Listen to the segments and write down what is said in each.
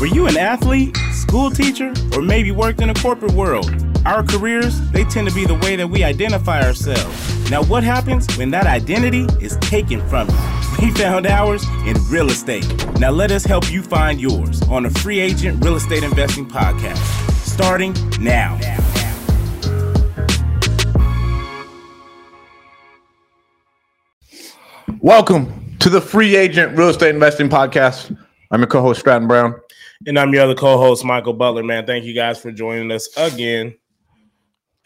Were you an athlete, school teacher, or maybe worked in a corporate world? Our careers, they tend to be the way that we identify ourselves. Now, what happens when that identity is taken from you? We found ours in real estate. Now, let us help you find yours on the Free Agent Real Estate Investing Podcast, starting now. Welcome to the Free Agent Real Estate Investing Podcast. I'm your co-host Stratton Brown. And I'm your other co-host, Michael Butler. Man, thank you guys for joining us again.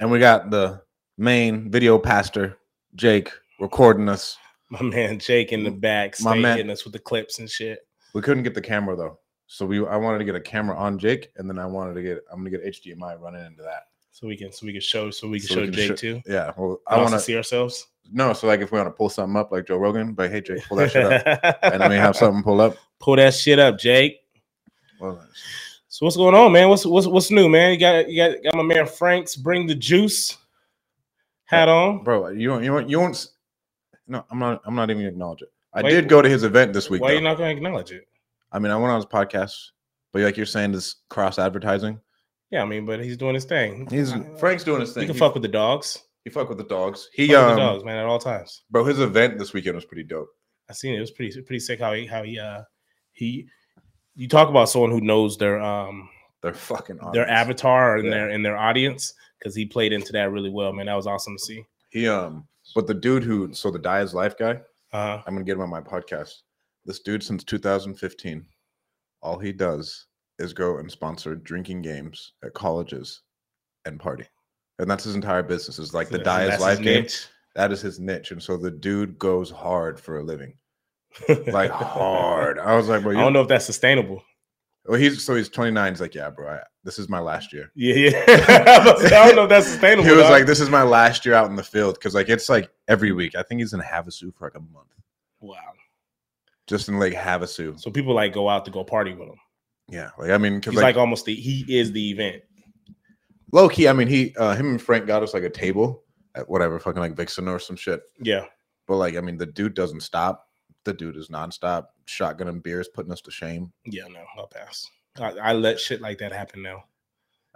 And we got the main video pastor, Jake, recording us. My man Jake in the back, My man- hitting us with the clips and shit. We couldn't get the camera though. So we I wanted to get a camera on Jake, and then I wanted to get I'm gonna get HDMI running into that. So we can so we can show so we can So show we can Jake sho- too. Yeah. Well, I I want to see ourselves. no. So like if we want to pull something up like Joe Rogan, but hey Jake, pull that shit up, and then we have something pull up. Pull that shit up, Jake. Well, So what's going on, man? What's what's what's new, man? You got you got got my man Frank's bring the juice hat on. bro, you don't you don't you won't. s- No, I'm not. I'm not even gonna acknowledge it. I Wait, did go to his event this week. Why though. you not gonna acknowledge it? I mean, I went on his podcast, but like you're saying, this cross advertising. Yeah, I mean, but he's doing his thing. He's Uh, Frank's doing his thing. He can He, fuck with the dogs. he fuck with the dogs. He fuck um, dogs, man, at all times. bro, his event this weekend was pretty dope. I seen it. It was pretty pretty sick how he how he uh he you talk about someone who knows their um They're fucking their avatar and Yeah. their and their audience because he played into that really well, man. That was awesome to see. He um, but the dude who so the die is life guy. Uh, I'm gonna get him on my podcast. This dude since 2015, all he does is go and sponsor drinking games at colleges and party, and that's his entire business. Is like the die is life game. That is his niche, and so the dude goes hard for a living, like hard. I was like, bro, I don't know if that's sustainable. Well, he's so he's 29. He's like, yeah, bro, I, this is my last year. Yeah, yeah. I don't know if that's sustainable. He was dog. like, this is my last year out in the field because like it's like every week. I think he's in Havasu for like a month, wow. just in Lake Havasu. So people like go out to go party with him. Yeah, like I mean, He's like, like, almost the he is the event. low key, I mean, he uh him and Frank got us like a table at whatever fucking like Vixen or some shit. Yeah. But like, I mean, the dude doesn't stop. The dude is nonstop, shotgun and beers, putting us to shame. Yeah, no, I'll pass. I, I let shit like that happen now.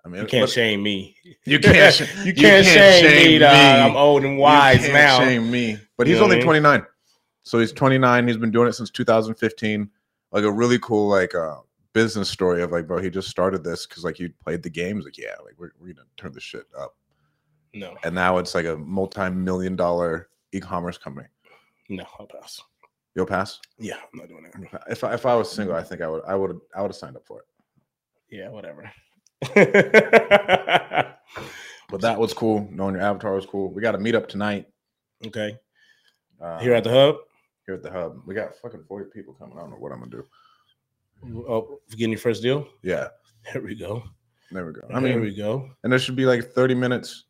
I mean, You can't shame me. You can't sh- you can't, shame, me, dog. I'm old and You wise can't now. Shame me, but You he's know only I mean? 29. So he's 29. He's been doing it since 2015. Like a really cool like uh business story of like, bro, he just started this because like he played the games. Like, yeah, like we're, we're gonna turn this shit up, No, and now it's like a multi-million dollar e-commerce company. no, I'll pass. You'll pass. Yeah, I'm not doing it. If I, if I was single, I think I would I would I would have signed up for it. Yeah, whatever. But that was cool. Knowing your avatar was cool. We got a meetup tonight. okay. Uh, Here at the hub. here at the hub. We got fucking 40 people coming. I don't know what I'm gonna do. Oh, getting your first deal. Yeah, There we go. there we go. I mean, we go. and there should be like 30 minutes.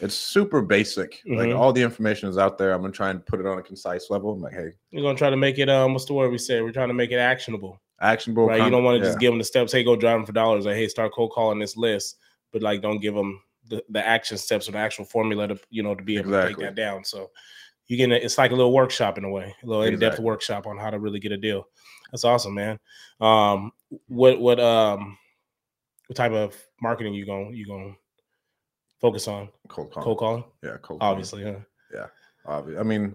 It's super basic. Like Mhm. all the information is out there. I'm gonna try and put it on a concise level. I'm like, hey, We're gonna try to make it. Um, what's the word we say? We're trying to make it actionable, actionable. right? You don't want to yeah, just give them the steps. Hey, go drive them for dollars. Like, hey, start cold calling this list, but like, don't give them the, the action steps or the actual formula to you know to be able Exactly. to take that down. So you get it's like a little workshop in a way, a little in depth workshop on how to really get a deal. That's awesome, man. Um, what what um what type of marketing you going you going to focus on? cold call. Cold calling, Yeah, cold call. obviously, Yeah, Obvi- I mean,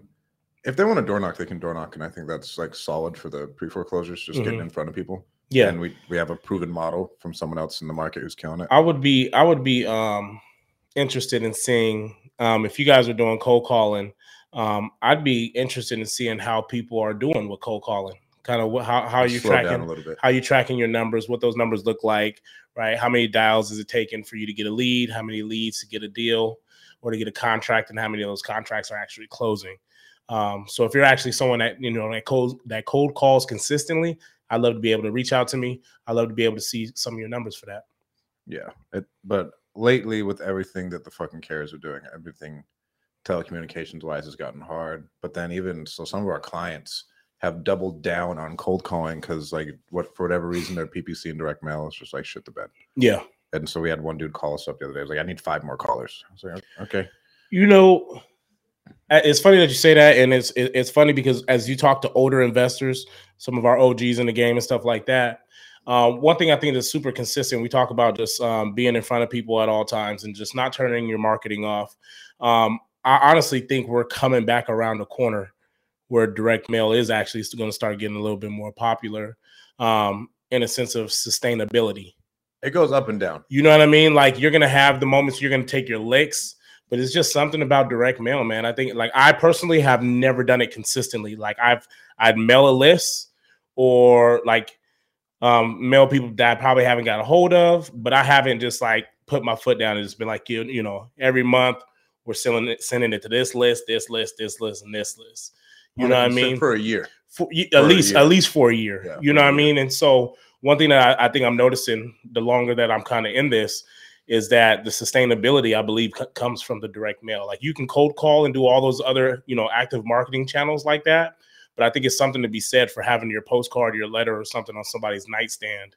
if they want to door knock, they can door knock, and I think that's like solid for the pre foreclosures. Just getting Mhm. in front of people. Yeah, and we we have a proven model from someone else in the market who's killing it. I would be I would be um interested in seeing um if you guys are doing cold calling, um I'd be interested in seeing how people are doing with cold calling. Kind of what how how are you Slow tracking a little bit. how are you tracking your numbers, what those numbers look like, right? How many dials is it taking for you to get a lead? How many leads to get a deal or to get a contract, and how many of those contracts are actually closing? Um, so if you're actually someone that you know that cold that cold calls consistently, I'd love to be able to reach out to me. I'd love to be able to see some of your numbers for that. Yeah, it, but lately with everything that the fucking carriers are doing, everything telecommunications wise has gotten hard. But then even so, some of our clients have doubled down on cold calling because like what for whatever reason their PPC and direct mail is just like shit the bed. Yeah. And so we had one dude call us up the other day. He was like, I need five more callers. I was like, okay. You know, it's funny that you say that, and it's it's funny because as you talk to older investors, some of our OGs in the game and stuff like that, Um, one thing I think is super consistent. We talk about just um, being in front of people at all times and just not turning your marketing off. Um, I honestly think we're coming back around the corner where direct mail is actually going to start getting a little bit more popular um, in a sense of sustainability. It goes up and down. You know what I mean? Like you're going to have the moments you're going to take your licks, but it's just something about direct mail, man. I think like I personally have never done it consistently. Like I've I'd mail a list or like um mail people that I probably haven't got a hold of, but I haven't just like put my foot down and just been like you you know every month we're sending it sending it to this list, this list, this list, and this list. You know what I mean? For a year. For, at least at least for a year. Yeah, you know what I mean? And so one thing that I, I think I'm noticing the longer that I'm kind of in this is that the sustainability I believe c- comes from the direct mail. Like you can cold call and do all those other you know active marketing channels like that, but I think it's something to be said for having your postcard, your letter, or something on somebody's nightstand.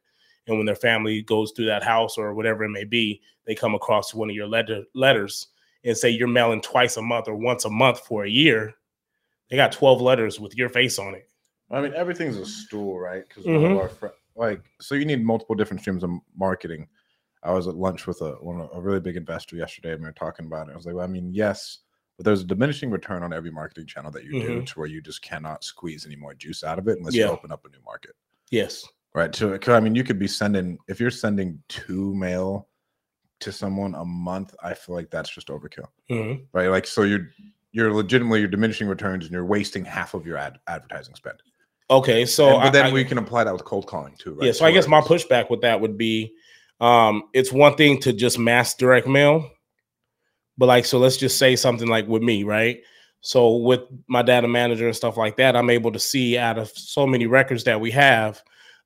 And when their family goes through that house or whatever it may be, they come across one of your letter letters and say you're mailing twice a month or once a month for a year. They got 12 letters with your face on it. I mean, everything's a stool, right? Because Mhm. like, so you need multiple different streams of marketing. I was at lunch with a one a really big investor yesterday, and we were talking about it. I was like, well, I mean, yes, but there's a diminishing return on every marketing channel that you do, to where you just cannot squeeze any more juice out of it unless Yeah. you open up a new market, Yes. right? So, I mean, you could be sending if you're sending two mail to someone a month. I feel like that's just overkill, Mhm. right? Like, so you're you're legitimately you're diminishing returns and you're wasting half of your ad advertising spend. Okay. So, And- but then I, we can apply that with cold calling too, right? yeah. So I guess my pushback with that would be, um, it's one thing to just mass direct mail, but like, so let's just say something like with me, right? So with my data manager and stuff like that, I'm able to see out of so many records that we have,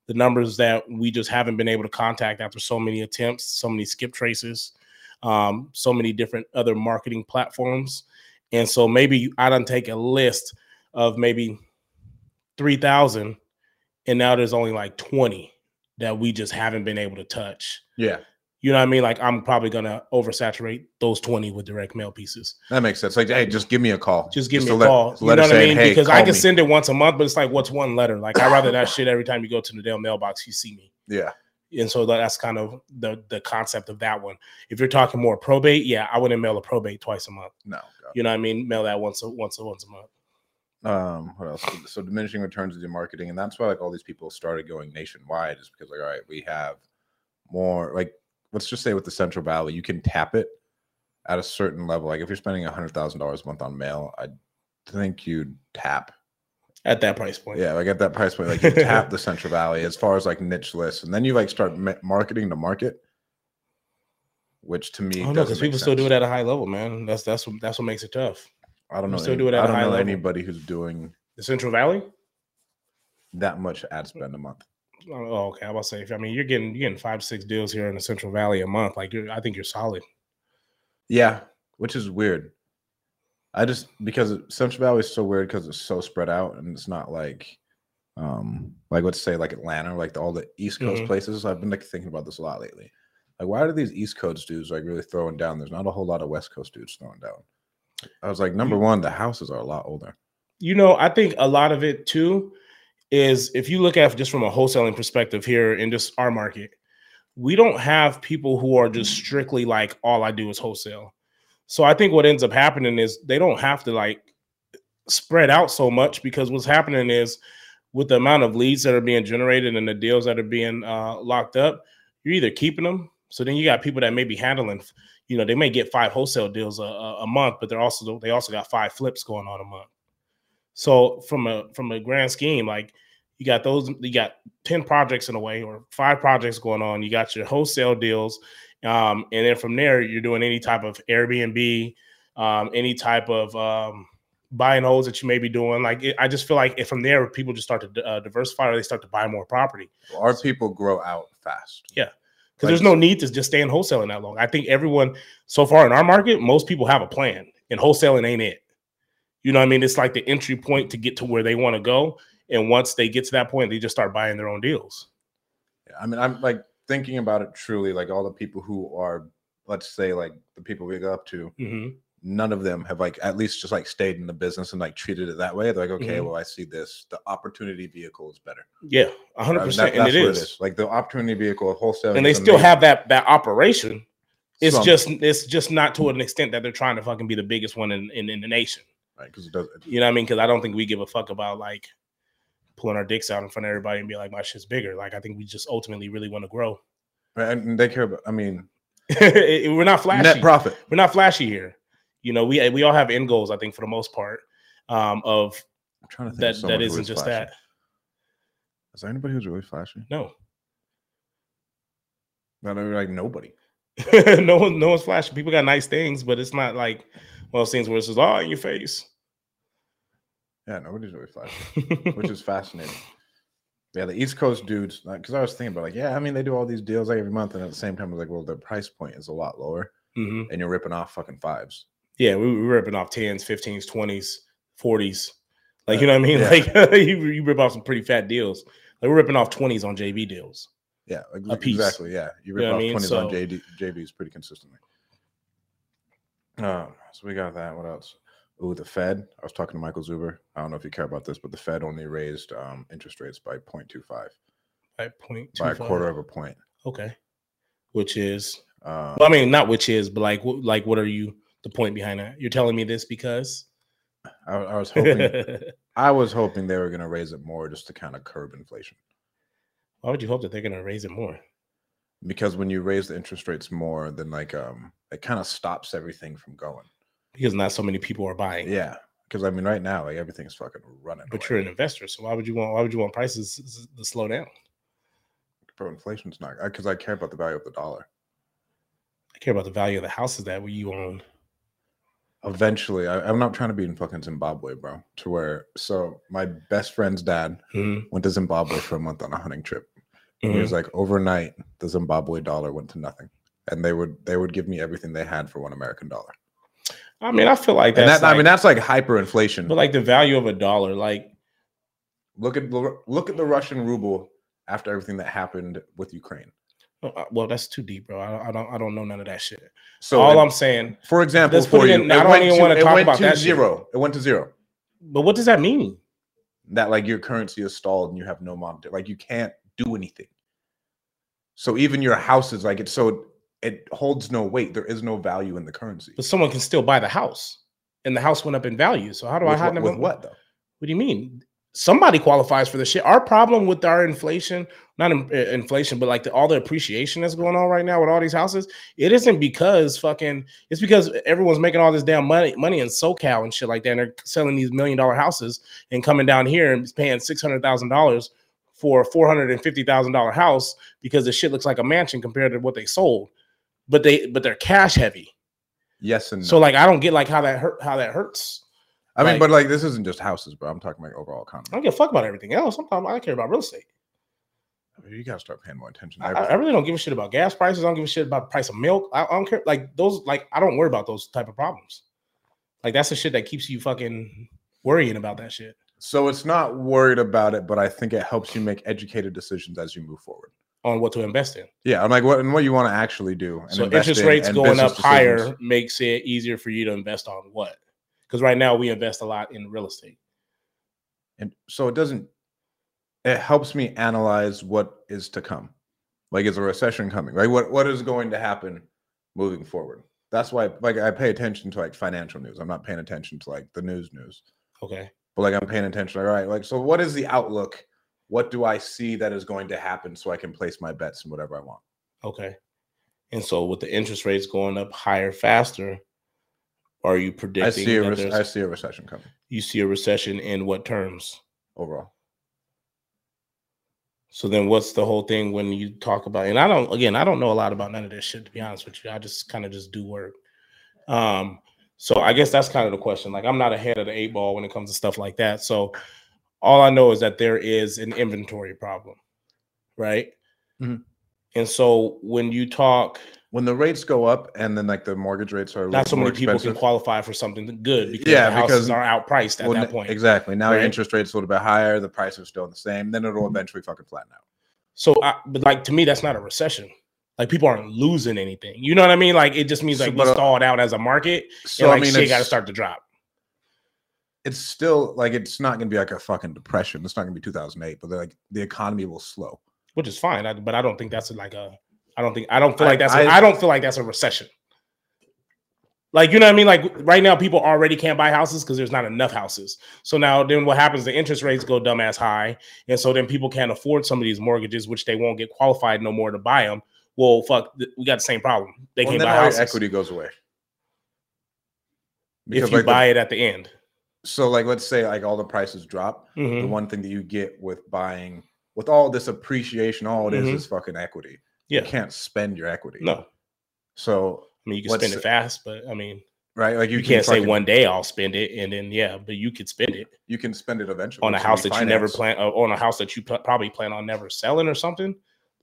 the numbers that we just haven't been able to contact after so many attempts, so many skip traces, um, so many different other marketing platforms. And so maybe I don't take a list of maybe 3,000 and now there's only like 20 that we just haven't been able to touch. Yeah, You know what I mean? Like I'm probably gonna oversaturate those 20 with direct mail pieces. that makes sense. Like, hey, just give me a call. Just give me a let- call. You letter know what I mean? "Hey, because I can me." send it once a month, but it's like, what's one letter? Like I rather that shit every time you go to the damn mailbox, you see me. Yeah, And so that's kind of the the concept of that one. If you're talking more probate, yeah, I wouldn't mail a probate twice a month. no. You know what I mean? Mail that once a once a once a month. Um, what else? So, so diminishing returns in marketing, and that's why like all these people started going nationwide, is because like, all right, we have more. Like, let's just say with the Central Valley, you can tap it at a certain level. Like, if you're spending a hundred thousand dollars a month on mail, I think you'd tap. At that price point. Yeah, like at that price point, like you tap the Central Valley as far as like niche lists, and then you like start ma- marketing to market, which to me, I don't know doesn't because people still do it at a high level, man. That's that's what that's what makes it tough. I don't know. still any- do it at I a don't high know level. anybody who's doing The Central Valley. that much ad spend a month. Oh, okay. I was say, I mean, you're getting you're getting five six deals here in the Central Valley a month. Like, you're, I think you're solid. Yeah, which is weird. I just because Central Valley is so weird because it's so spread out and it's not like, um, like let's say like Atlanta, like the, all the East Coast Mhm. places. I've been like thinking about this a lot lately. Like, why are these East Coast dudes like really throwing down? There's not a whole lot of West Coast dudes throwing down. I was like, number one, the houses are a lot older. You know, I think a lot of it too is if you look at just from a wholesaling perspective here in just our market, we don't have people who are just strictly like all I do is wholesale. So I think what ends up happening is they don't have to like spread out so much because what's happening is with the amount of leads that are being generated and the deals that are being uh, locked up, you're either keeping them. So then you got people that may be handling, you know, they may get five wholesale deals a, a, month, but they're also they also got five flips going on a month. So from a from a grand scheme, like you got those, you got ten projects in a way, or five projects going on. You got your wholesale deals, um, and then from there, you're doing any type of Airbnb, um, any type of um, buy and holds that you may be doing. Like it, I just feel like if from there, people just start to uh, diversify, or they start to buy more property Our people grow out fast. Yeah. because Like- there's no need to just stay in wholesaling that long. I think everyone so far in our market, most people have a plan, and wholesaling ain't it. You know what I mean? It's like the entry point to get to where they want to go. And once they get to that point, they just start buying their own deals. Yeah, I mean, I'm like thinking about it truly, like all the people who are, let's say, like the people we go up to, hmm none of them have like at least just like stayed in the business and like treated it that way. They're like, okay, Mhm. well, I see this. The opportunity vehicle is better. Yeah, I hundred percent, and it what is. Like the opportunity vehicle wholesale, and they still amazing. have that that operation. It's Some, just it's just not to an extent that they're trying to fucking be the biggest one in in, in the nation. right because it does. You know what I mean? Because I don't think we give a fuck about like pulling our dicks out in front of everybody and be like, my shit's bigger. Like I think we just ultimately really want to grow. And they care about. I mean, We're not flashy. net profit. We're not flashy here. You know, we we all have end goals. I think for the most part, um, of I'm trying to think. that that isn't just flashy. that. Is there anybody who's really flashy? No, Not like nobody. no one, no one's flashy. People got nice things, but it's not like one of those things where it's just all in your face. Yeah, nobody's really flashy, which is fascinating. Yeah, the East Coast dudes, because I was thinking about like, yeah, I mean, they do all these deals like every month, and at the same time, I was like, well, their price point is a lot lower, Mhm. and you're ripping off fucking fives. Yeah, we we were ripping off tens, fifteens, twenties, forties. Like you know what I mean? yeah. Like you, you rip off some pretty fat deals. Like we're ripping off twenties on JV deals. Yeah, piece. exactly. Yeah, you rip You know off I mean? twenties on So- JD, JVs pretty consistently. Um, so we got that. What else? Ooh, the Fed. I was talking to Michael Zuber. I don't know if you care about this, but the Fed only raised um, interest rates by 0.25, By point by a quarter of a point. Okay, which is Um, well, I mean, not which is, but like, like, what are you? The point behind that? You're telling me this because I, I was hoping, I was hoping they were going to raise it more just to kind of curb inflation. why would you hope that they're going to raise it more? Because when you raise the interest rates more, then like um, it kind of stops everything from going. Because not so many people are buying. Yeah, because I mean, right now, like everything's fucking running. But away. you're an investor, so why would you want? Why would you want prices to slow down? Bro, inflation's not because I care about the value of the dollar. I care about the value of the houses that you own. Eventually, I, I'm not trying to be in fucking Zimbabwe, bro. To where, so my best friend's dad Mhm, went to Zimbabwe for a month on a hunting trip. And He was like, overnight, the Zimbabwe dollar went to nothing, and they would they would give me everything they had for one American dollar. I mean, I feel like that's that, I mean, that's like hyperinflation. but like the value of a dollar, like look at look at the Russian ruble after everything that happened with Ukraine. uh, well, that's too deep, bro. I, I don't, I don't know none of that shit. So, All it- I'm saying, for example, for you, in- I don't even to- wanna talk about to that shit. zero. It went to zero. but what does that mean? that like your currency is stalled and you have no monetary like you can't do anything so even your house is like it's so it holds no weight there is no value in the currency But someone can still buy the house, and the house went up in value. So how do I what, with what though What do you mean? Somebody qualifies for the shit. Our problem with our inflation, not in, uh, inflation, but like the, all the appreciation that's going on right now with all these houses, it isn't because fucking. It's because everyone's making all this damn money, money in SoCal and shit like that. And they're selling these million dollar houses and coming down here and paying six hundred thousand dollars for a four hundred and fifty thousand dollar house because the shit looks like a mansion compared to what they sold. But they, but they're cash heavy. yes and no. So like, I don't get like how that hurt, how that hurts. i mean but like this isn't just houses bro i'm talking about overall economy. I don't give a fuck about everything else. I'm talking, I care about real estate. you gotta start paying more attention I. I really don't give a shit about gas prices. I don't give a shit about the price of milk. I, I don't care. Like those, like I don't worry about those type of problems. Like that's the shit that keeps you fucking worrying about that shit. so it's not worried about it but i think it helps you make educated decisions as you move forward On what to invest in. yeah i'm like what and what you want to actually do and so interest in rates going up higher makes it easier for you to invest on what? Because right now we invest a lot in real estate. and so it doesn't it helps me analyze what is to come like is a recession coming right what what is going to happen moving forward that's why like i pay attention to like financial news i'm not paying attention to like the news news Okay. but like i'm paying attention all right like so what is the outlook what do i see that is going to happen so i can place my bets in whatever i want Okay. And so with the interest rates going up higher faster, are you i predicting see a there's- i see a recession coming you see a recession in what terms? overall So then what's the whole thing when you talk about and I don't again, I don't know a lot about none of this shit to be honest with you. I just kind of just do work. Um so I guess that's kind of the question. Like I'm not ahead of the eight ball when it comes to stuff like that. So all I know is that there is an inventory problem, right? Mhm. And so when you talk, when the rates go up and then like the mortgage rates are not so many people expensive, can qualify for something good because Yeah, the houses because- are outpriced at well, that point. exactly now right? your interest rate's a little bit higher the price is still the same then it'll eventually fucking flatten out So, I, but like to me, that's not a recession. Like people aren't losing anything. You know what I mean? Like it just means So, like we but, uh, stalled out as a market, So and like I mean, shit got to start to drop. It's still like it's not going to be like a fucking depression. It's not going to be 2008, but like the economy will slow. which is fine. I, but I don't think that's like a. I don't think I don't feel I- like that's. I I- I don't feel like that's a recession. Like you know what I mean? Like right now, people already can't buy houses because there's not enough houses. So now, then what happens? The interest rates go dumbass high, and so then people can't afford some of these mortgages, which they won't get qualified no more to buy them. Well, fuck, we got the same problem. They Well, can't buy houses equity goes away. if you like, the- buy it at the end. So like let's say like all the prices drop. The Mhm. one thing that you get with buying with all this appreciation, all it is Mhm. is fucking equity. Yeah, You can't spend your equity. no, So I mean you can spend it fast, but I mean right, like you, you, can can't say one day I'll spend it, and then yeah, but you could spend it. You can spend it eventually on a house that you never plan uh, on a house that you pl- probably plan on never selling or something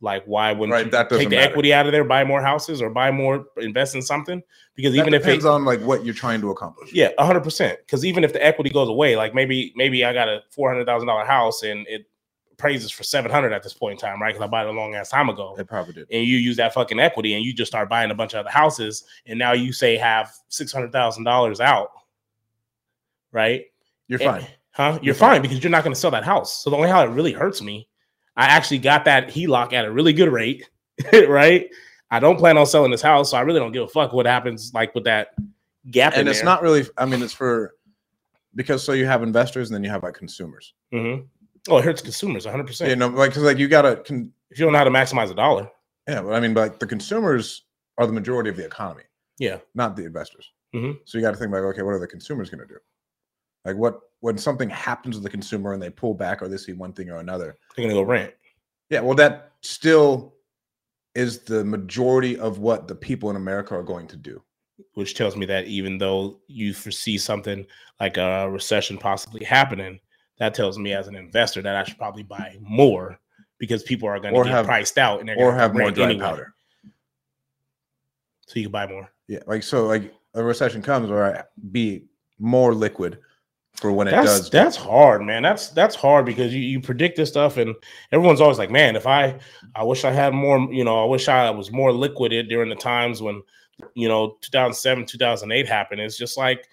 like why wouldn't Right, you that take the matter. equity out of there buy more houses or buy more invest in something because That even if it depends on like what you're trying to accomplish. yeah 100% because even if the equity goes away like maybe maybe i got a $400000 house and it praises for 700 at this point in time right because i bought it a long ass time ago It probably did. and you use that fucking equity and you just start buying a bunch of other houses and now you say have $600000 out right You're Eh, fine. Huh? You're, You're fine. fine. because you're not going to sell that house. So the only how it really hurts me, I actually got that HELOC at a really good rate, right? I don't plan on selling this house, so I really don't give a fuck what happens like with that gap. And in it's there. not really I mean it's for because so you have investors and then you have like consumers. Mm-hmm. Oh, it hurts consumers 100. percent You know, like cuz like you got to con- If you don't know how to maximize a dollar, yeah, but I mean but like the consumers are the majority of the economy, yeah, not the investors. Mhm. So you got to think like okay, what are the consumers going to do? Like what when something happens to the consumer and they pull back or they see one thing or another, they're gonna go rent. Yeah, well, that still is the majority of what the people in America are going to do. which tells me that even though you foresee something like a recession possibly happening, that tells me as an investor that I should probably buy more because people are going to get have- priced out and they're Or have more dry anyway. powder. So you can buy more. Yeah, like so, like a recession comes, or I be more liquid for when it That's does. that's hard, man. That's that's hard because you, you predict this stuff and everyone's always like, man, if I I wish I had more, you know, I wish I was more liquided during the times when, you know, 2007, 2008 happened. It's just like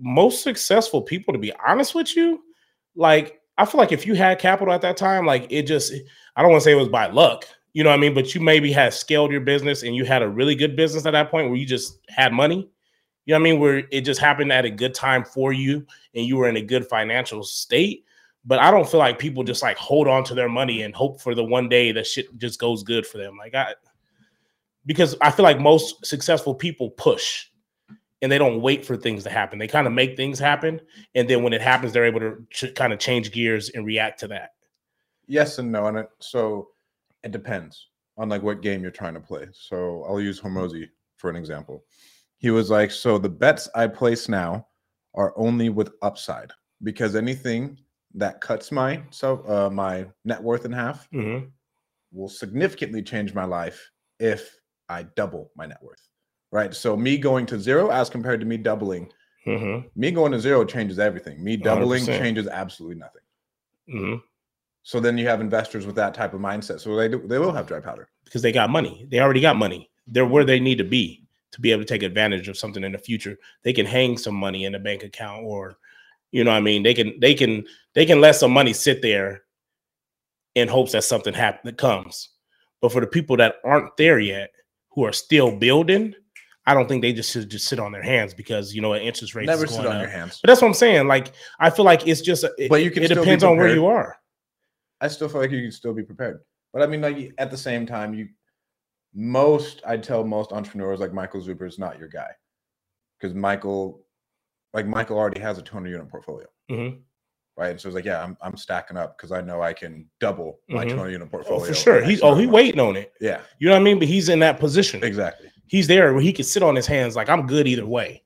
most successful people, to be honest with you, like I feel like if you had capital at that time, like it just I don't want to say it was by luck, you know what I mean? But you maybe had scaled your business and you had a really good business at that point where you just had money. You know what I mean? Where it just happened at a good time for you and you were in a good financial state. But I don't feel like people just like hold on to their money and hope for the one day that shit just goes good for them. Like I because I feel like most successful people push and they don't wait for things to happen. They kind of make things happen. And then when it happens, they're able to ch- kind of change gears and react to that. yes and no, and it, so it depends on like what game you're trying to play. So I'll use Hormozi for an example. He was like, "So the bets I place now are only with upside because anything that cuts my so uh, my net worth in half Mm-hmm. will significantly change my life if I double my net worth. Right. So me going to zero as compared to me doubling, Mm-hmm. me going to zero changes everything. Me doubling 100%. changes absolutely nothing. Mm-hmm. So then you have investors with that type of mindset. So they do, they will have dry powder. because they got money. They already got money. They're where they need to be to be able to take advantage of something in the future. They can hang some money in a bank account or you know what I mean, they can they can they can let some money sit there in hopes that something happen that comes. But for the people that aren't there yet, who are still building, I don't think they just should just sit on their hands because you know interest rates Never sit on up. your hands. But that's what I'm saying. Like I feel like it's just it, But you can it depends on where you are. I still feel like you can still be prepared. But I mean, like at the same time, you most I tell most entrepreneurs like Michael Zuber is not your guy because Michael, like Michael already has a 200 unit portfolio, Mhm. right? So it's like, yeah, I'm, I'm stacking up because I know I can double my Mhm. 200 unit Oh, portfolio. for sure. He's oh amount he months. waiting on it. Yeah, You know what I mean? But he's in that position. exactly. he's there where he can sit on his hands like I'm good either way.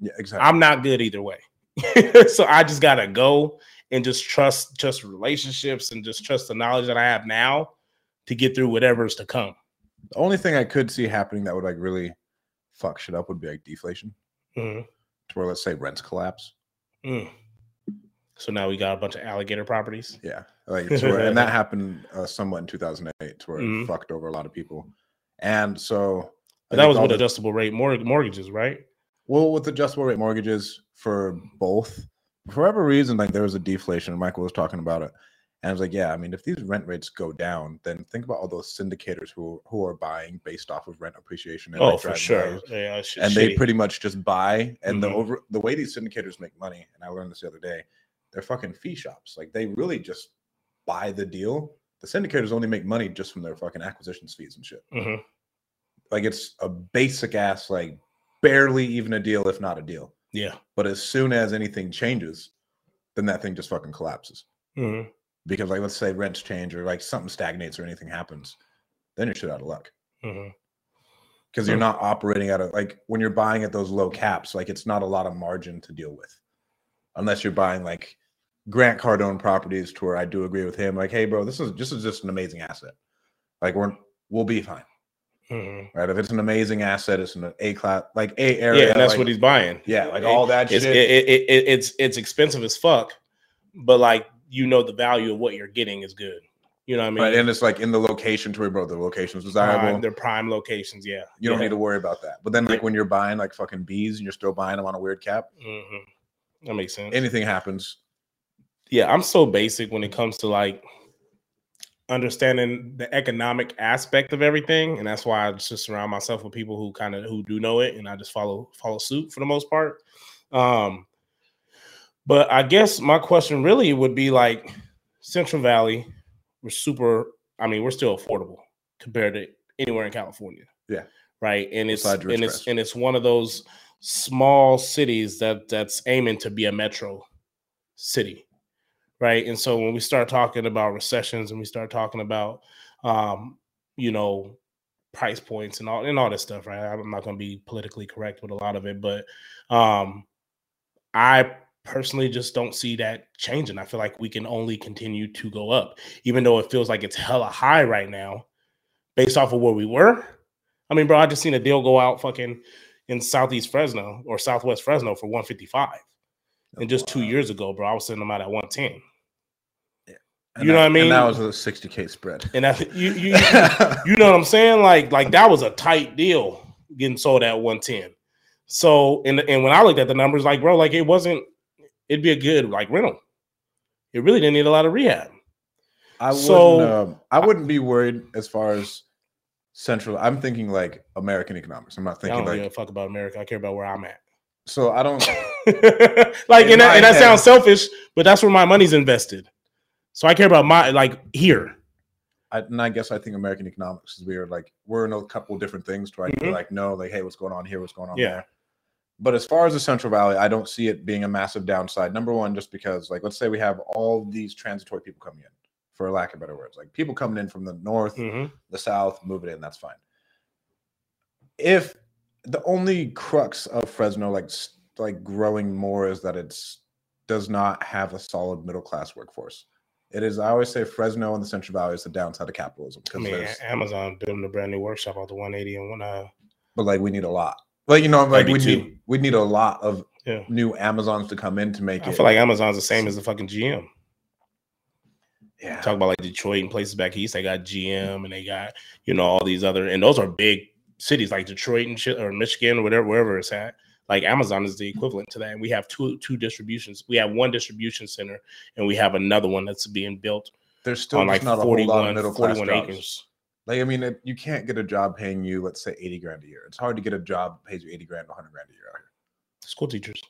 Yeah, exactly. I'm not good either way. so I just gotta go and just trust just relationships and just trust the knowledge that I have now to get through whatever's to come. The only thing I could see happening that would like really fuck shit up would be like deflation, Mhm. to where let's say rents collapse. Mm. So now we got a bunch of alligator properties. Yeah, like where, and that happened uh, somewhat in 2008, to where Mhm. it fucked over a lot of people. And so that was with the- adjustable rate mor- mortgages, right? well with adjustable rate mortgages for both. For whatever reason, like there was a deflation. Michael was talking about it. And I was like, yeah, I mean, if these rent rates go down, then think about all those syndicators who who are buying based off of rent appreciation. And Oh, for sure. it's and they pretty much just buy and the Mhm. over the way these syndicators make money and i learned this the other day they're fucking fee shops like they really just buy the deal the syndicators only make money just from their fucking acquisitions fees and shit Mhm. like it's a basic ass like barely even a deal if not a deal Yeah. but as soon as anything changes then that thing just fucking collapses Mhm. Because like let's say rents change or like something stagnates or anything happens then you're shit out of luck. Mhm. because you're not operating out of like when you're buying at those low caps like it's not a lot of margin to deal with. Unless you're buying like grant cardone properties to where i do agree with him like hey bro this is this is just an amazing asset. Like we're we'll be fine. Mhm. right? If it's an amazing asset it's an a class like a area Yeah, and that's like- what he's buying. yeah like all that It's shit. it, it, it, it's it's expensive as fuck, but like you know the value of what you're getting is good. You know what I mean? right and it's like in the location to where bro the location is prime, desirable they're prime locations. Yeah, you don't yeah. need to worry about that but then like when you're buying like fucking bees and you're still buying them on a weird cap Mhm. That makes sense. anything happens yeah, I'm so basic when it comes to like understanding the economic aspect of everything, and that's why I just surround myself with people who kind of who do know it, and I just follow follow suit for the most part. Um, but I guess my question really would be like Central Valley, we're super. I mean, we're still affordable compared to anywhere in California. Yeah. right, and it's and it's and it's one of those small cities that that's aiming to be a metro city right and so when we start talking about recessions and we start talking about um you know price points and all and all this stuff right i'm not going to be politically correct with a lot of it but um i personally just don't see that changing i feel like we can only continue to go up even though it feels like it's hella high right now based off of where we were i mean bro i just seen a deal go out fucking in southeast fresno or southwest fresno for 155 and just two years ago bro i was sending them out at 110 And You know that- what I mean? and that was a 60k spread and that you you you know what I'm saying? Like like that was a tight deal getting sold at 110. So and and when I looked at the numbers, like bro, like it wasn't. It'd be a good like rental. It really didn't need a lot of rehab. I So- wouldn't. Um, I wouldn't be worried as far as central. I'm thinking like American economics. I'm not I thinking don't like. give a fuck about America. I care about where I'm at. So I don't. like and that, and that sounds selfish, but that's where my money's invested. So I care about my like here. I, and I guess I think American economics is weird. Like we're in a couple different things to like, Mhm. like know like hey, what's going on here? What's going on Yeah. there? But as far as the Central Valley, I don't see it being a massive downside. Number one, just because like let's say we have all these transitory people coming in, for lack of better words, like people coming in from the north, Mhm. the south, move it in, that's fine. If the only crux of Fresno, like like growing more, is that it's does not have a solid middle class workforce. It is. I always say Fresno and the Central Valley is the downside of capitalism. I mean, Amazon building a brand new workshop out the 180 and one uh but like we need a lot. Like you know, like we need we need a lot of Yeah. new Amazons to come in to make I it. I feel like Amazon's the same as the fucking GM. yeah, talk about like Detroit and places back east. They got GM and they got you know all these other and those are big cities like Detroit and shit or Michigan or whatever wherever it's at. Like Amazon is the equivalent to that. And we have two two distributions. We have one distribution center and we have another one that's being built there's still on like not a whole lot 41, of middle class 41 jobs. acres. Like I mean, you can't get a job paying you, let's say, eighty grand a year. It's hard to get a job that pays you eighty grand, hundred grand a year out here. School teachers.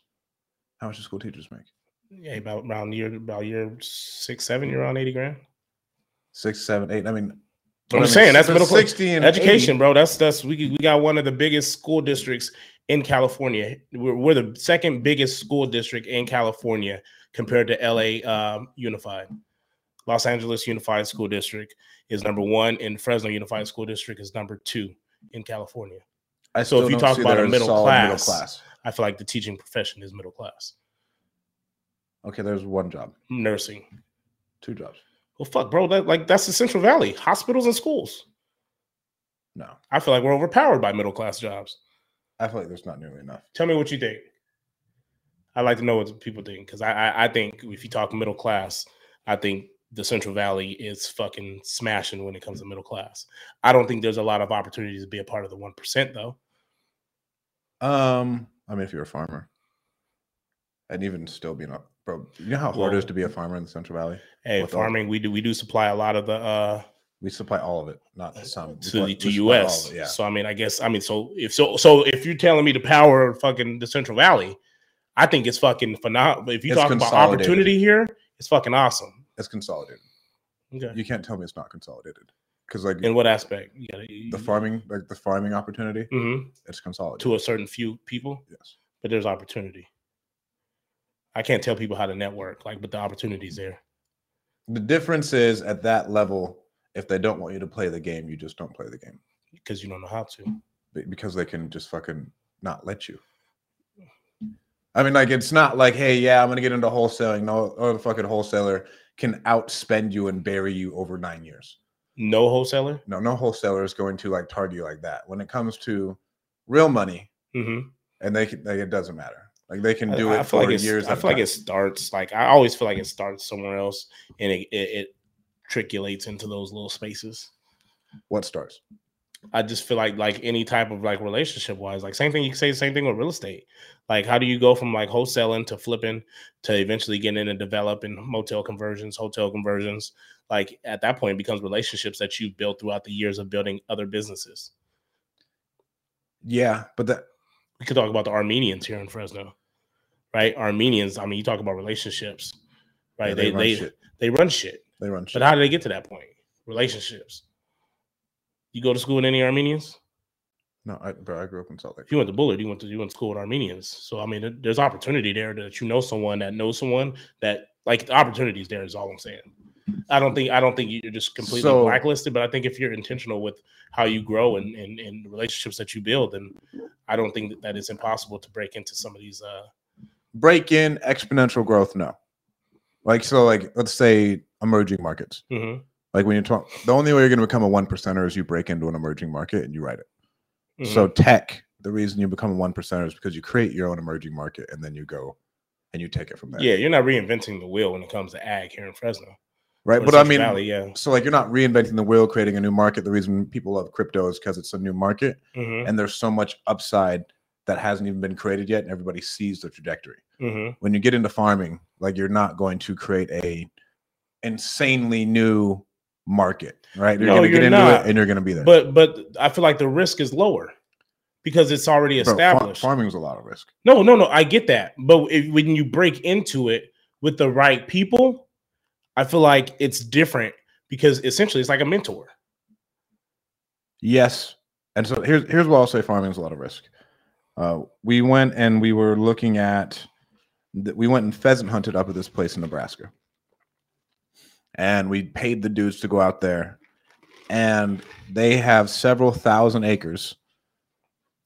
How much do school teachers make? Yeah, about around year about year six, seven, you're around 80 grand. Six, seven, eight. I mean, I'm I just mean, saying that's middle class education, 80 bro. That's that's we we got one of the biggest school districts in California. We're, we're the second biggest school district in California compared to LA um, Unified. Los Angeles Unified School District is number one, and Fresno Unified School District is number two in California. I So if you talk about a there as middle class- I feel like the teaching profession is middle class. Okay, there's one job, Nursing. two jobs. Well, fuck, bro. That like that's the Central Valley, hospitals and schools. No, I feel like we're overpowered by middle class jobs. I feel like there's not nearly enough. Tell me what you think. I'd like to know what people think because I, I I think if you talk middle class, I think the Central Valley is fucking smashing when it comes to middle class. I don't think there's a lot of opportunities to be a part of the one percent though. Um, I mean, if you're a farmer, and even still being a bro, you know how hard it is to be a farmer in the Central Valley. Hey, With all- farming, we do we do supply a lot of the uh We supply all of it, not some. To supply- the to US. it, yeah. So I mean, I guess I mean, so if so, so if you're telling me to power fucking the Central Valley, I think it's fucking phenomenal. If you It's talk about opportunity here, it's fucking awesome. It's consolidated. Okay. You can't tell me it's not consolidated because like In what aspect? You gotta, the farming, like the farming opportunity, Mhm. it's consolidated. to a certain few people, yes. but there's opportunity. I can't tell people how to network, like, but the opportunities there. The difference is at that level, if they don't want you to play the game, you just don't play the game because you don't know how to. Because they can just fucking not let you. I mean, like it's not like, hey, yeah, I'm gonna get into wholesaling. No, or the fucking wholesaler can outspend you and bury you over nine years. No wholesaler. No, no wholesaler is going to like target you like that. When it comes to real money, Mm-hmm. and they can, like, it doesn't matter. Like they can do I, it feel for like years. I feel like time. it starts like I always feel like it starts somewhere else, and it it, it triculates into those little spaces. what starts. I just feel like like any type of like relationship wise, like same thing you can say the same thing with real estate. Like how do you go from like wholesaling to flipping to eventually getting in and developing motel conversions, hotel conversions? Like at that point it becomes relationships that you've built throughout the years of building other businesses. Yeah, but that We could talk about the Armenians here in Fresno. Right? Armenians, I mean you talk about relationships, right? yeah, they run they shit. they run shit. They run shit. But how do they get to that point? Relationships. You go to school with any Armenians? no, I, bro, I grew up in Salt Lake. You went to Bullard, you went to you went to school with Armenians. So I mean, there's opportunity there that you know someone that knows someone that like the opportunities there is all I'm saying. I don't think I don't think you're just completely So- blacklisted, but I think if you're intentional with how you grow and and, and the relationships that you build, then I don't think that, that it's impossible to break into some of these. Uh, break in exponential growth no like so like let's say emerging markets mhm, like when you talk the only way you're going to become a one percenter is you break into an emerging market and you write it. Mhm. so tech the reason you become a one percenter is because you create your own emerging market and then you go and you take it from there. Yeah, you're not reinventing the wheel when it comes to ag here in Fresno. right but i mean Valley, yeah, so like you're not reinventing the wheel creating a new market. The reason people love crypto is because it's a new market hmm and there's so much upside that hasn't even been created yet and everybody sees the trajectory. Hmm when you get into farming, like you're not going to create a insanely new market, right? You're No, going to get into not. it and you're going to be there. but but I feel like the risk is lower because it's already Bro, established. farming's a lot of risk. No, no, no. I get that, but if, when you break into it with the right people, I feel like it's different because essentially it's like a mentor. Yes. And so here's here's what I'll say: farming is a lot of risk. Uh, we went and we were looking at, we went and pheasant hunted up at this place in Nebraska, and we paid the dudes to go out there, and they have several thousand acres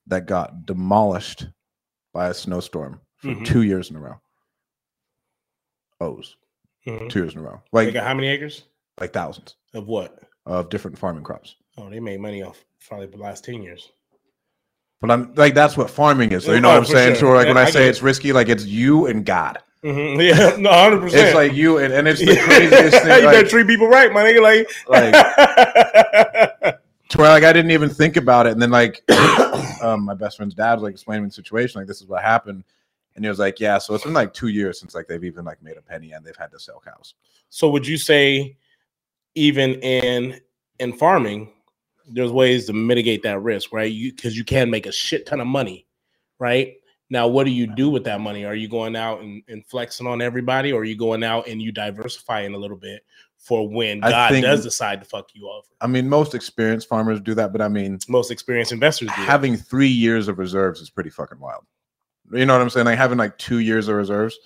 that got demolished by a snowstorm for Mhm. two years in a row. O's Mhm. two years in a row, like how many acres like thousands of what? of different farming crops. Oh, they made money off probably the last ten years. But I'm like that's what farming is. So you know Oh, what I'm saying? sure. So like when I, I say it's risky, like it's you and God. Mhm. Yeah, no, hundred percent. It's like you and, and it's the craziest thing. you better Like, treat people right, my nigga. Like, like to where like I didn't even think about it. And then like um, my best friend's dad was like explaining the situation, like this is what happened. And he was like, Yeah, so it's been like two years since like they've even like made a penny and they've had to sell cows. so would you say, even in in farming, there's ways to mitigate that risk, right? You because you can make a shit ton of money, right? Now, what do you do with that money? Are you going out and, and flexing on everybody, or are you going out and you diversifying a little bit for when I God think- does decide to fuck you over? I mean, most experienced farmers do that, but I mean Most experienced investors do. that. having three years of reserves is pretty fucking wild. You know what I'm saying? Like having like two years of reserves,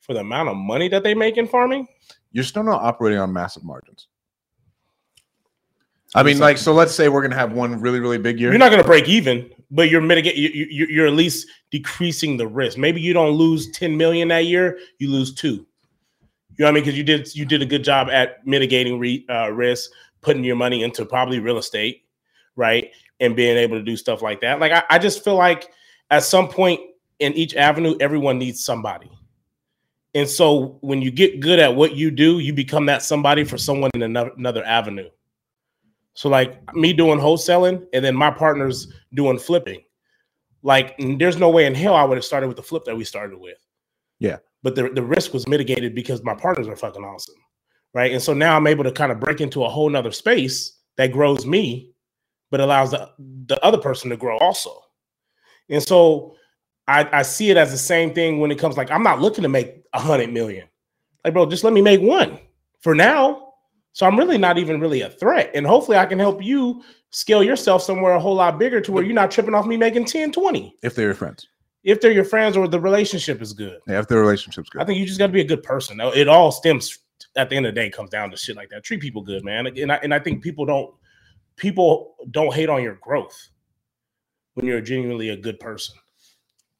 for the amount of money that they make in farming. you're still not operating on massive margins. I mean, like, so let's say we're gonna have one really, really big year. You're not going to break even, but you're mitigate. You, you, you're at least decreasing the risk. Maybe you don't lose 10 million that year. You lose two. You know what I mean? Because you did you did a good job at mitigating re, uh, risk, putting your money into probably real estate, right, and being able to do stuff like that. Like I, I just feel like at some point in each avenue, everyone needs somebody, And so when you get good at what you do, you become that somebody for someone in another, another avenue. So like me doing wholesaling and then my partners doing flipping. Like there's no way in hell I would have started with the flip that we started with. Yeah. But the, the risk was mitigated because my partners are fucking awesome. Right. And so now I'm able to kind of break into a whole nother space that grows me, but allows the, the other person to grow also. And so I, I see it as the same thing when it comes like I'm not looking to make a hundred million. Like, bro, just let me make one for now. So I'm really not even really a threat. And hopefully I can help you scale yourself somewhere a whole lot bigger to where you're not tripping off me making 10, 20. If they're your friends. If they're your friends or the relationship is good. Yeah, if the relationship's good. I think you just got to be a good person. It all stems at the end of the day comes down to shit like that. Treat people good, man. And I, and I think people don't people don't hate on your growth when you're genuinely a good person.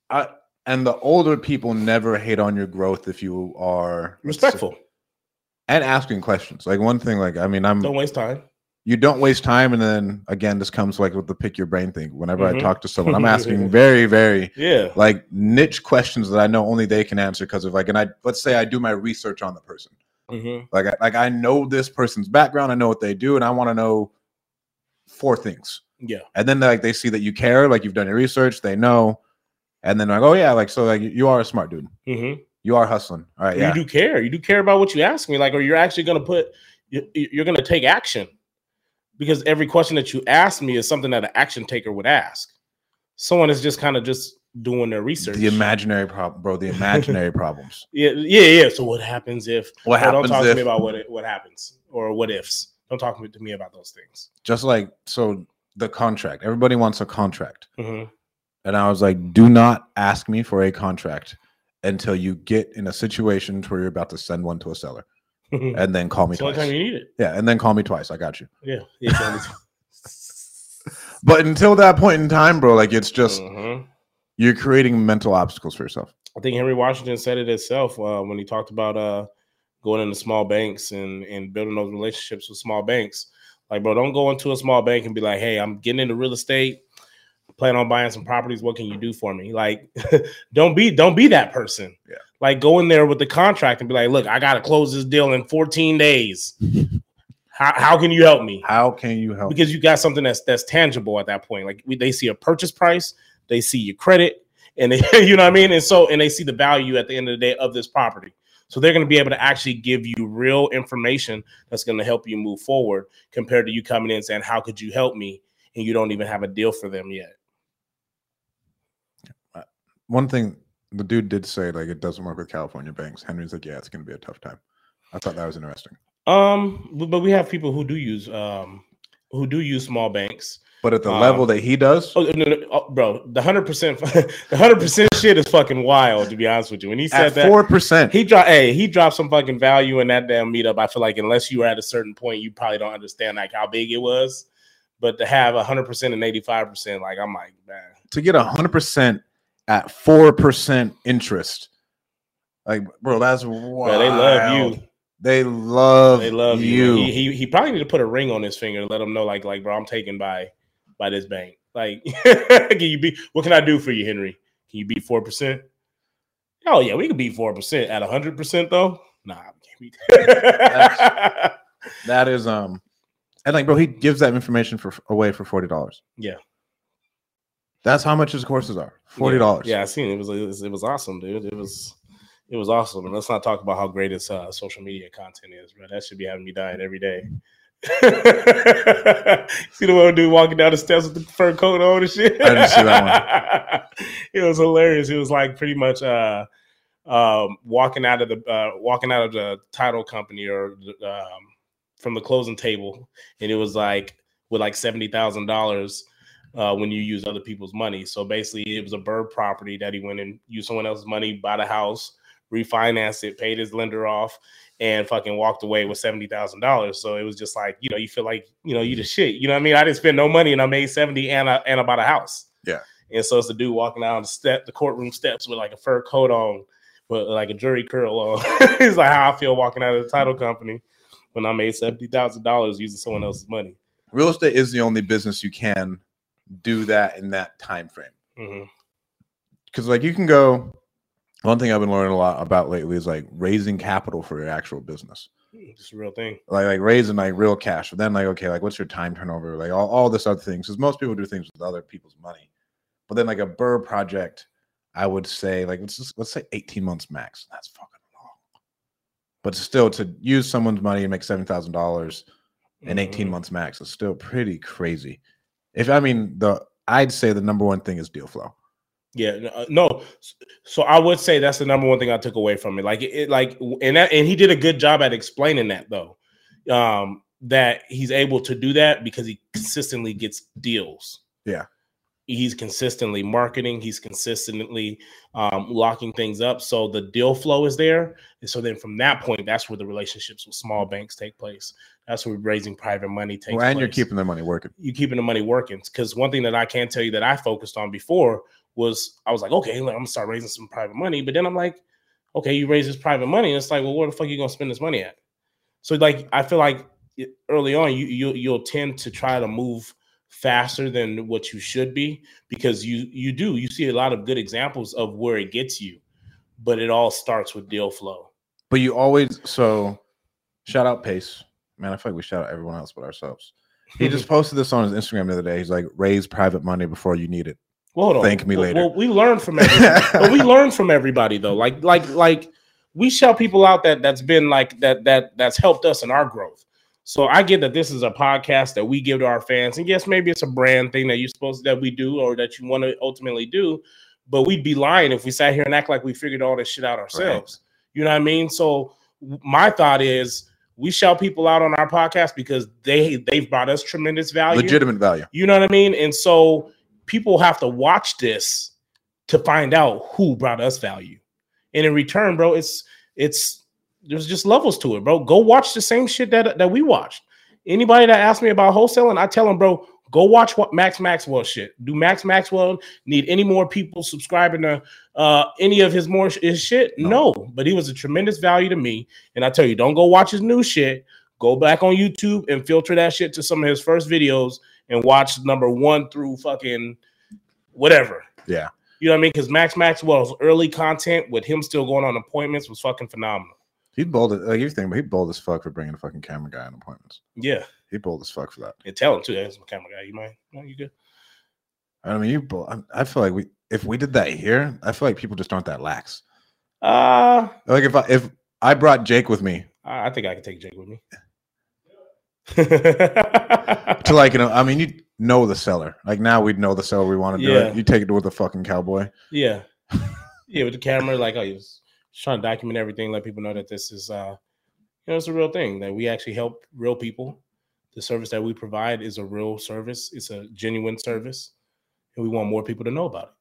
I, and the older people never hate on your growth if you are respectful and asking questions. Like one thing, like I mean, I'm don't waste time. You don't waste time, and then again, this comes like with the pick your brain thing. Whenever mm-hmm. I talk to someone, I'm asking very, very yeah, like niche questions that I know only they can answer. Because of like, and I let's say I do my research on the person. Mm-hmm. Like, I, like I know this person's background, I know what they do, and I want to know four things. Yeah, and then like they see that you care, like you've done your research, they know, and then like, oh yeah, like so, like you are a smart dude. Mm-hmm. You are hustling. All right. Yeah. You do care. You do care about what you ask me. Like, or you're actually going to put, you're going to take action because every question that you ask me is something that an action taker would ask. Someone is just kind of just doing their research. The imaginary problem, bro. The imaginary problems. Yeah, yeah, yeah. So what happens if? What happens? Don't talk if, to me about what it, what happens or what ifs. Don't talk to me about those things. Just like so, the contract. Everybody wants a contract, mm-hmm. and I was like, do not ask me for a contract until you get in a situation where you're about to send one to a seller, and then call me twice. time you need it. Yeah, and then call me twice. I got you. Yeah. yeah but until that point in time, bro, like it's just mm-hmm. you're creating mental obstacles for yourself. I think Henry Washington said it himself uh, when he talked about uh, going into small banks and and building those relationships with small banks. Like, bro, don't go into a small bank and be like, "Hey, I'm getting into real estate plan on buying some properties. What can you do for me? Like, don't be don't be that person. Yeah. Like, go in there with the contract and be like, look, I got to close this deal in 14 days. how, how can you help me? How can you help? Because you got something that's that's tangible at that point. Like, we, they see a purchase price, they see your credit, and they, you know what I mean. And so, and they see the value at the end of the day of this property. So they're going to be able to actually give you real information that's going to help you move forward compared to you coming in saying, "How could you help me?" and you don't even have a deal for them yet one thing the dude did say like it doesn't work with California banks. Henry's like, yeah, it's gonna be a tough time. I thought that was interesting. Um, but we have people who do use um who do use small banks. But at the um, level that he does, oh, no, no, oh, bro, the hundred percent, the hundred percent shit is fucking wild. To be honest with you, when he said that four percent, he dropped, hey, he dropped some fucking value in that damn meetup. I feel like unless you were at a certain point, you probably don't understand like how big it was. But to have hundred percent and eighty five percent, like I'm like, man, to get hundred percent at four percent interest. Like, bro, that's wild. Bro, they love you. They love they love you. you. He, he, he probably need to put a ring on his finger to let them know, like, like, bro, I'm taken by by this bank. Like, can you be? What can I do for you, Henry? Can you beat four percent? Oh yeah, we can beat four percent at hundred percent though. Nah, can't beat that. that is um, and like, bro, he gives that information for away for forty dollars. Yeah, that's how much his courses are. Forty dollars. Yeah, yeah, I seen it. It was, it was, awesome, dude. It was it was awesome. And let's not talk about how great his uh, social media content is, bro. That should be having me dying every day. see the one dude walking down the steps with the fur coat on and shit. I didn't see that one. it was hilarious. It was like pretty much uh, um, walking out of the uh, walking out of the title company or um, from the closing table, and it was like with like seventy thousand dollars uh, when you use other people's money. So basically, it was a BRRRR property that he went and used someone else's money, bought a house, refinanced it, paid his lender off, and fucking walked away with seventy thousand dollars. So it was just like you know, you feel like you know you the shit. You know what I mean? I didn't spend no money and I made seventy and I and I bought a house. Yeah. And so it's the dude walking down the step, the courtroom steps with like a fur coat on, but like a Jheri curl on. it's like how I feel walking out of the title company when I made seventy thousand dollars using someone else's money. Real estate is the only business you can do that in that time frame. Because mm-hmm. like you can go One thing I've been learning a lot about lately is like raising capital for your actual business. It's a real thing. Like like raising like real cash. But then like, okay, like what's your time turnover? Like all, all this other things. Because most people do things with other people's money. But then like a BRRRR project, I would say like let's just let's say 18 months max. That's fucking long. But still to use someone's money and make seven thousand dollars in 18 Mhm. months max is still pretty crazy. If I mean the I'd say the number one thing is deal flow. Yeah, no, uh, no. So I would say that's the number one thing I took away from it. Like it, it- like, and that, and he did a good job at explaining that though. Um, that he's able to do that because he consistently gets deals. Yeah. He's consistently marketing. He's consistently um, locking things up. So the deal flow is there. And so then from that point, that's where the relationships with small banks take place. That's where raising private money takes Well, and you're keeping the money working. you're keeping the money working. Because one thing that I can tell you that I focused on before was I was like, okay, I'm gonna start raising some private money. But then I'm like, okay, you raise this private money, and it's like, well, where the fuck are you gonna spend this money at? So like, I feel like early on, you you you'll tend to try to move faster than what you should be because you you do you see a lot of good examples of where it gets you, but it all starts with deal flow. But you always so shout out Pace. Man, I feel like we shout out everyone else but ourselves. He just posted this on his Instagram the other day. He's like, raise private money before you need it. Well, hold on. Thank me Well- later. Well, we learn from everybody. but we learn from everybody though. Like like like we shout people out that that's been like that that that's helped us in our growth. So I get that this is a podcast that we give to our fans, and yes, maybe it's a brand thing that you're supposed that we do or that you want to ultimately do. But we'd be lying if we sat here and act like we figured all this shit out ourselves. You know what I mean? So my thought is we shout people out on our podcast because they they've brought us tremendous value. Legitimate value. You know what I mean? And so people have to watch this to find out who brought us value. And in return, bro, it's it's there's just levels to it, bro. Go watch the same shit that that we watched. Anybody that asks me about wholesaling, I tell them, bro, go watch what Max Maxwell shit. Do Max Maxwell need any more people subscribing to uh any of his more his shit? No. No, but he was a tremendous value to me. And I tell you, don't go watch his new shit. Go back on YouTube and filter that shit to some of his first videos and watch number one through fucking whatever. Yeah. You know what I mean? Because Max Maxwell's early content with him still going on appointments was fucking phenomenal. He's bold. as- Like you think, but he bold as fuck for bringing a fucking camera guy on appointments. Yeah. He bold as fuck for that. And tell him too. That's my camera guy. You mind? No, you good? I mean, you bold. I- I feel like we if we did that here, I feel like people just aren't that lax. Uh Like if I if I brought Jake with me I think I could take Jake with me. to like you know, I mean, you know the seller. Like now we'd know the seller we want to do Yeah. it. You take it with a fucking cowboy. Yeah. Yeah, with the camera, like I was trying to document everything, let people know that this is uh you know it's a real thing, that we actually help real people. The service that we provide is a real service, it's a genuine service, and we want more people to know about it.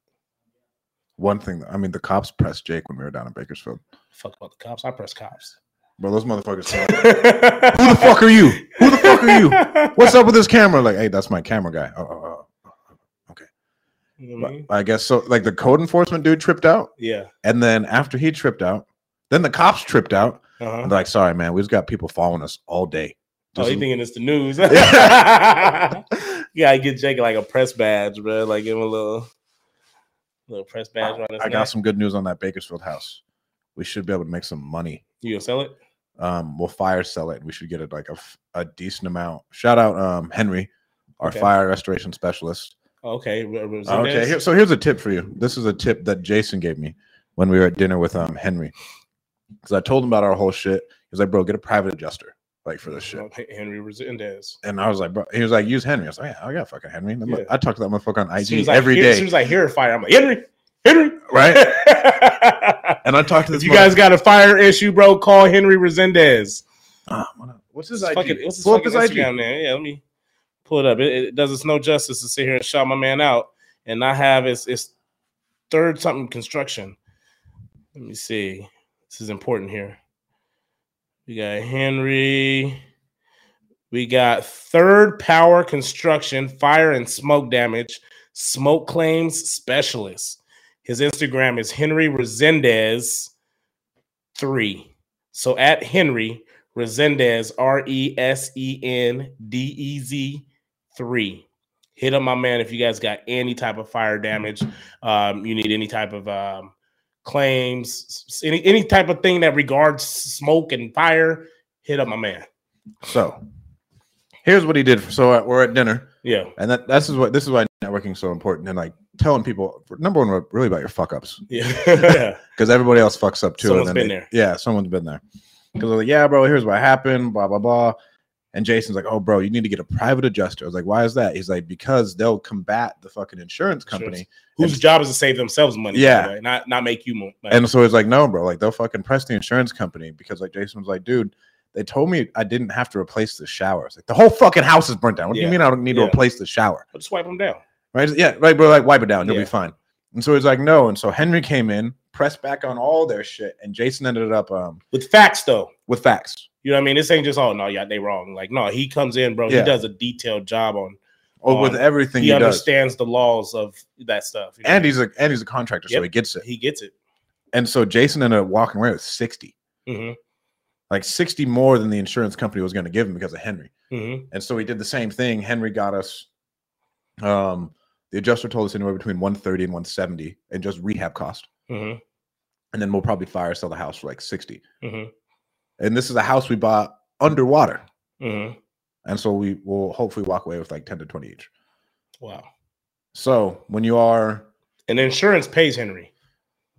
One thing, I mean, the cops pressed Jake when we were down in Bakersfield. Fuck about the cops. I press cops. Bro, those motherfuckers. Who Who the fuck are you? Who the fuck are you? What's up with this camera? Like, hey, that's my camera guy. Oh, oh, oh. You know I mean? I guess so. Like the code enforcement dude tripped out, Yeah. and then after he tripped out, then the cops tripped out. Uh-huh. And like, sorry, man, we've got people following us all day. Oh, Just- you thinking it's the news? yeah, I get Jake like a press badge, bro. Like give him a little, little press badge on his I got some good news on that Bakersfield house. We should be able to make some money. You gonna sell it? Um, we'll fire sell it. We should get it like a decent amount. Shout out um Henry, our Okay. fire restoration specialist. Okay. Okay, here, so here's a tip for you. This is a tip that Jason gave me when we were at dinner with um Henry. Because I told him about our whole shit. He was like, bro, get a private adjuster, like for this shit. Henry Resendez. And I was like, bro, he was like, use Henry. I was like, yeah, I got fucking Henry. Like- Yeah. I talk to that motherfucker on IG as I every hear- As day, soon as a fire, I'm like Henry, Henry, right? And I talked to this. if you guys got a fire issue, bro, call Henry Resendez. Ah, what's his It's IG? fucking- what's his Pull up fucking his IG. Instagram there? Yeah, let me pull it up. It, it does us no justice to sit here and shout my man out and not have his, his third something construction. Let me see. This is important here. We got Henry. We got third power construction, fire and smoke damage, smoke claims specialist. His Instagram is Henry Resendez three. So at Henry Resendez, R E S E N D E Z three. Hit up my man if you guys got any type of fire damage. Um, you need any type of um, claims, any any type of thing that regards smoke and fire, hit up my man. So here's what he did. So uh, we're at dinner, Yeah, and that this is what this is why networking is so important, and like telling people number one, really about your fuck ups, yeah, yeah. because everybody else fucks up too. and Someone's then been they- there. Yeah, someone's been there. Because like, yeah, bro, here's what happened, blah blah blah. And Jason's like, oh, bro, you need to get a private adjuster. I was like, why is that? He's like, because they'll combat the fucking insurance company. Whose And- job is to save themselves money? Yeah. way, not not make you money. And so it's like, no, bro, like they'll fucking press the insurance company because like Jason was like, dude, they told me I didn't have to replace the shower. It's like the whole fucking house is burnt down. What do you mean I don't need to replace the shower? I'll just wipe them down. Right? Yeah, right, bro. Like wipe it down, you'll Yeah. be fine. And so he's like, no. And so Henry came in, pressed back on all their shit, and Jason ended up um With facts though. with facts. You know what I mean? This ain't just oh no, yeah, they wrong. Like no, he comes in, bro. Yeah. He does a detailed job on. Or with everything He, he, does. understands the laws of that stuff. you know And he's a and he's a contractor, so he gets it. He gets it. And so Jason ended up walking away with 60. hmm Like 60 more than the insurance company was going to give him because of Henry. hmm And so he did the same thing. Henry got us um the adjuster told us anywhere between 130 and 170 and just rehab cost. hmm And then we'll probably fire sell the house for like 60. hmm And this is a house we bought underwater. hmm And so we will hopefully walk away with like 10 to 20 each. Wow. So when you are And the insurance pays Henry.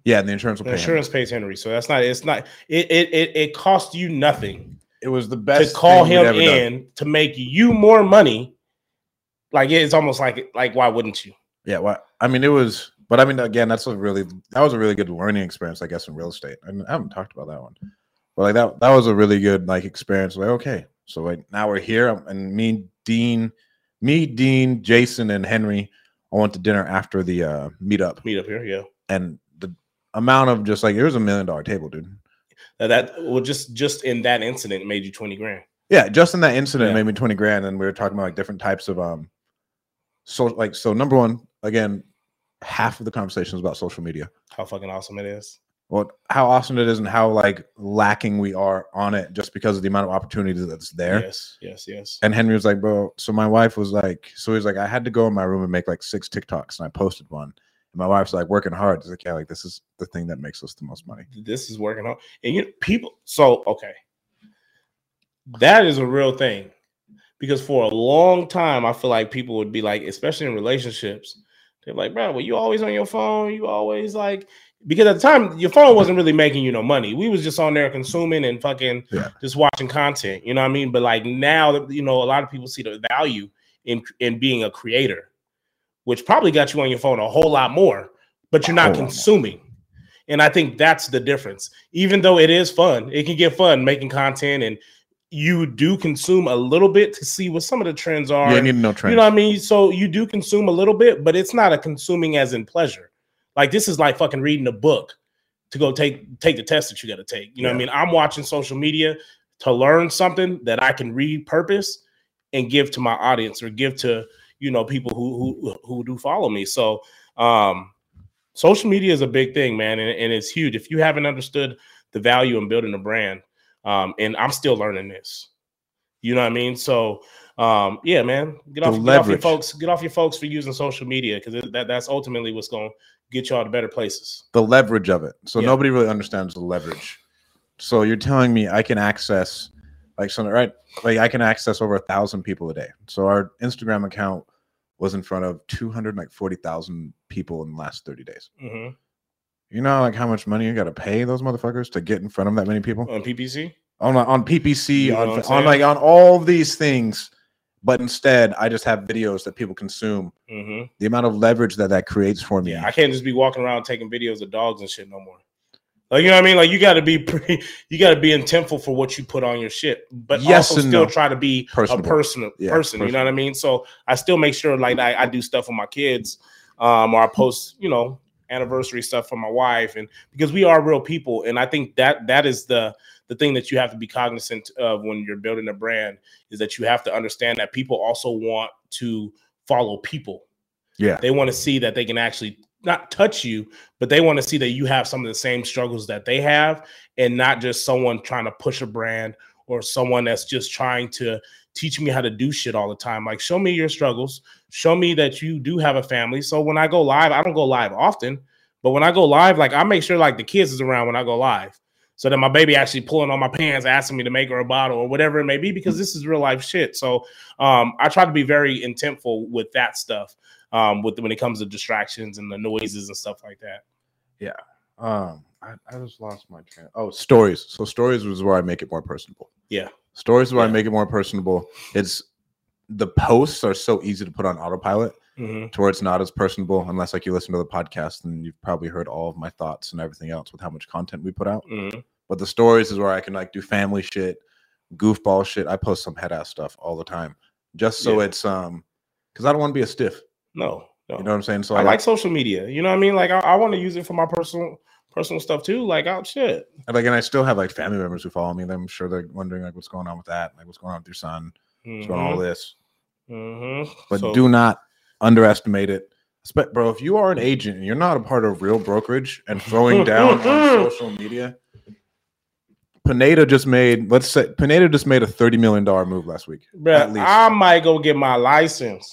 yeah, and the insurance will The pay. insurance pays Henry. So that's not. It's not. It it it, it costs you nothing It was the best to call him ever done. in to make you more money. Like it's almost like like why wouldn't you? Yeah, well, I mean, it was, but I mean, again, that's a really that was a really good learning experience, I guess, in real estate. And I haven't talked about that one, but like that that was a really good like experience. Like, okay, so like now we're here, and me, Dean, me, Dean, Jason, and Henry, I went to dinner after the uh meetup, Meet up here, yeah. and the amount of just like it was a million dollar table, dude. Now that well, just just in that incident made you twenty grand. Yeah, just in that incident, Yeah. made me twenty grand, and we were talking about like different types of um, so like so number one, again, half of the conversation was about social media. How fucking awesome it is. Well how awesome it is and how like lacking we are on it just because of the amount of opportunity that's there. Yes, yes, yes. and henry was like bro so my wife was like so he's like i had to go in my room and make like six tiktoks and i posted one. And my wife's like working hard. She's like yeah like this is the thing that makes us the most money. This is working out. And you know, people, so okay, that is a real thing. Because for a long time, I feel like people would be like, especially in relationships, they're like, bro, well, you always on your phone, you always like because at the time your phone wasn't really making you no money. We was just on there consuming and fucking Yeah. just watching content. You know what I mean? But like now you know, a lot of people see the value in in being a creator, which probably got you on your phone a whole lot more, but you're not whole lot more. consuming. And I think that's the difference. Even though it is fun, it can get fun making content and you do consume a little bit to see what some of the trends are. yeah you need to know trends You know what I mean? So you do consume a little bit, but it's not a consuming as in pleasure. Like this is like fucking reading a book to go take take the test that you got to take. You know what I mean? I'm watching social media to learn something that I can repurpose and give to my audience or give to you know people who who who do follow me. So um social media is a big thing, man, and, and it's huge. If you haven't understood the value in building a brand, um, and I'm still learning this. You know what I mean? So um, yeah, man, get off, get off your folks, get off your folks for using social media because that, that's ultimately what's going get y'all to better places. the leverage of it. So Yeah. nobody really understands the leverage. So you're telling me i can access like something right like i can access over a thousand people a day. So our instagram account was in front of 240,000 people in the last 30 days. Hmm You know, like how much money you got to pay those motherfuckers to get in front of that many people? On PPC, on on PPC, You know on on like on all these things. But instead, I just have videos that people consume. hmm The amount of leverage that that creates for me. yeah, I can't just be walking around taking videos of dogs and shit no more. Like you know what I mean? Like you got to be pretty, you got to be intentful for what you put on your shit, but Yes also still no. try to be Personable. a personal Yeah, person. You know what I mean? So I still make sure like I, I do stuff with my kids, um, or I post, you know, anniversary stuff for my wife, and because we are real people, and I think that that is the the thing that you have to be cognizant of when you're building a brand is that you have to understand that people also want to follow people. Yeah. They want to see that they can actually not touch you, but they want to see that you have some of the same struggles that they have and not just someone trying to push a brand or someone that's just trying to teach me how to do shit all the time. Like, show me your struggles, show me that you do have a family. So when I go live, I don't go live often, But when I go live, like I make sure like the kids is around when I go live. So that my baby actually pulling on my pants, asking me to make her a bottle or whatever it may be, because this is real life shit. So um, I try to be very intentful with that stuff, um, with when it comes to distractions and the noises and stuff like that. Yeah. Um, I, I just lost my train. Oh, stories. So stories was where I make it more personable. Yeah. Stories is where I make it more personable. It's the posts are so easy to put on autopilot Mhm. to where it's not as personable unless like you listen to the podcast and you've probably heard all of my thoughts and everything else with how much content we put out. Mhm. But the stories is where I can like do family shit, goofball shit. I post some head ass stuff all the time. Just so Yeah. it's um because I don't want to be a stiff. No, no. You know what I'm saying? So I like social media. You know what I mean? Like I, I want to use it for my personal personal stuff too. Like oh shit. And like, and I still have like family members who follow me. I'm sure they're wondering like, what's going on with that? Like, what's going on with your son? What's going on with all this? Mhm. But So- do not underestimate it. Spe- Bro, if you are an agent and you're not a part of real brokerage and throwing down on social media, Pineda just made, let's say, Pineda just made a $30 million move last week. Bruh, at least. I might go get my license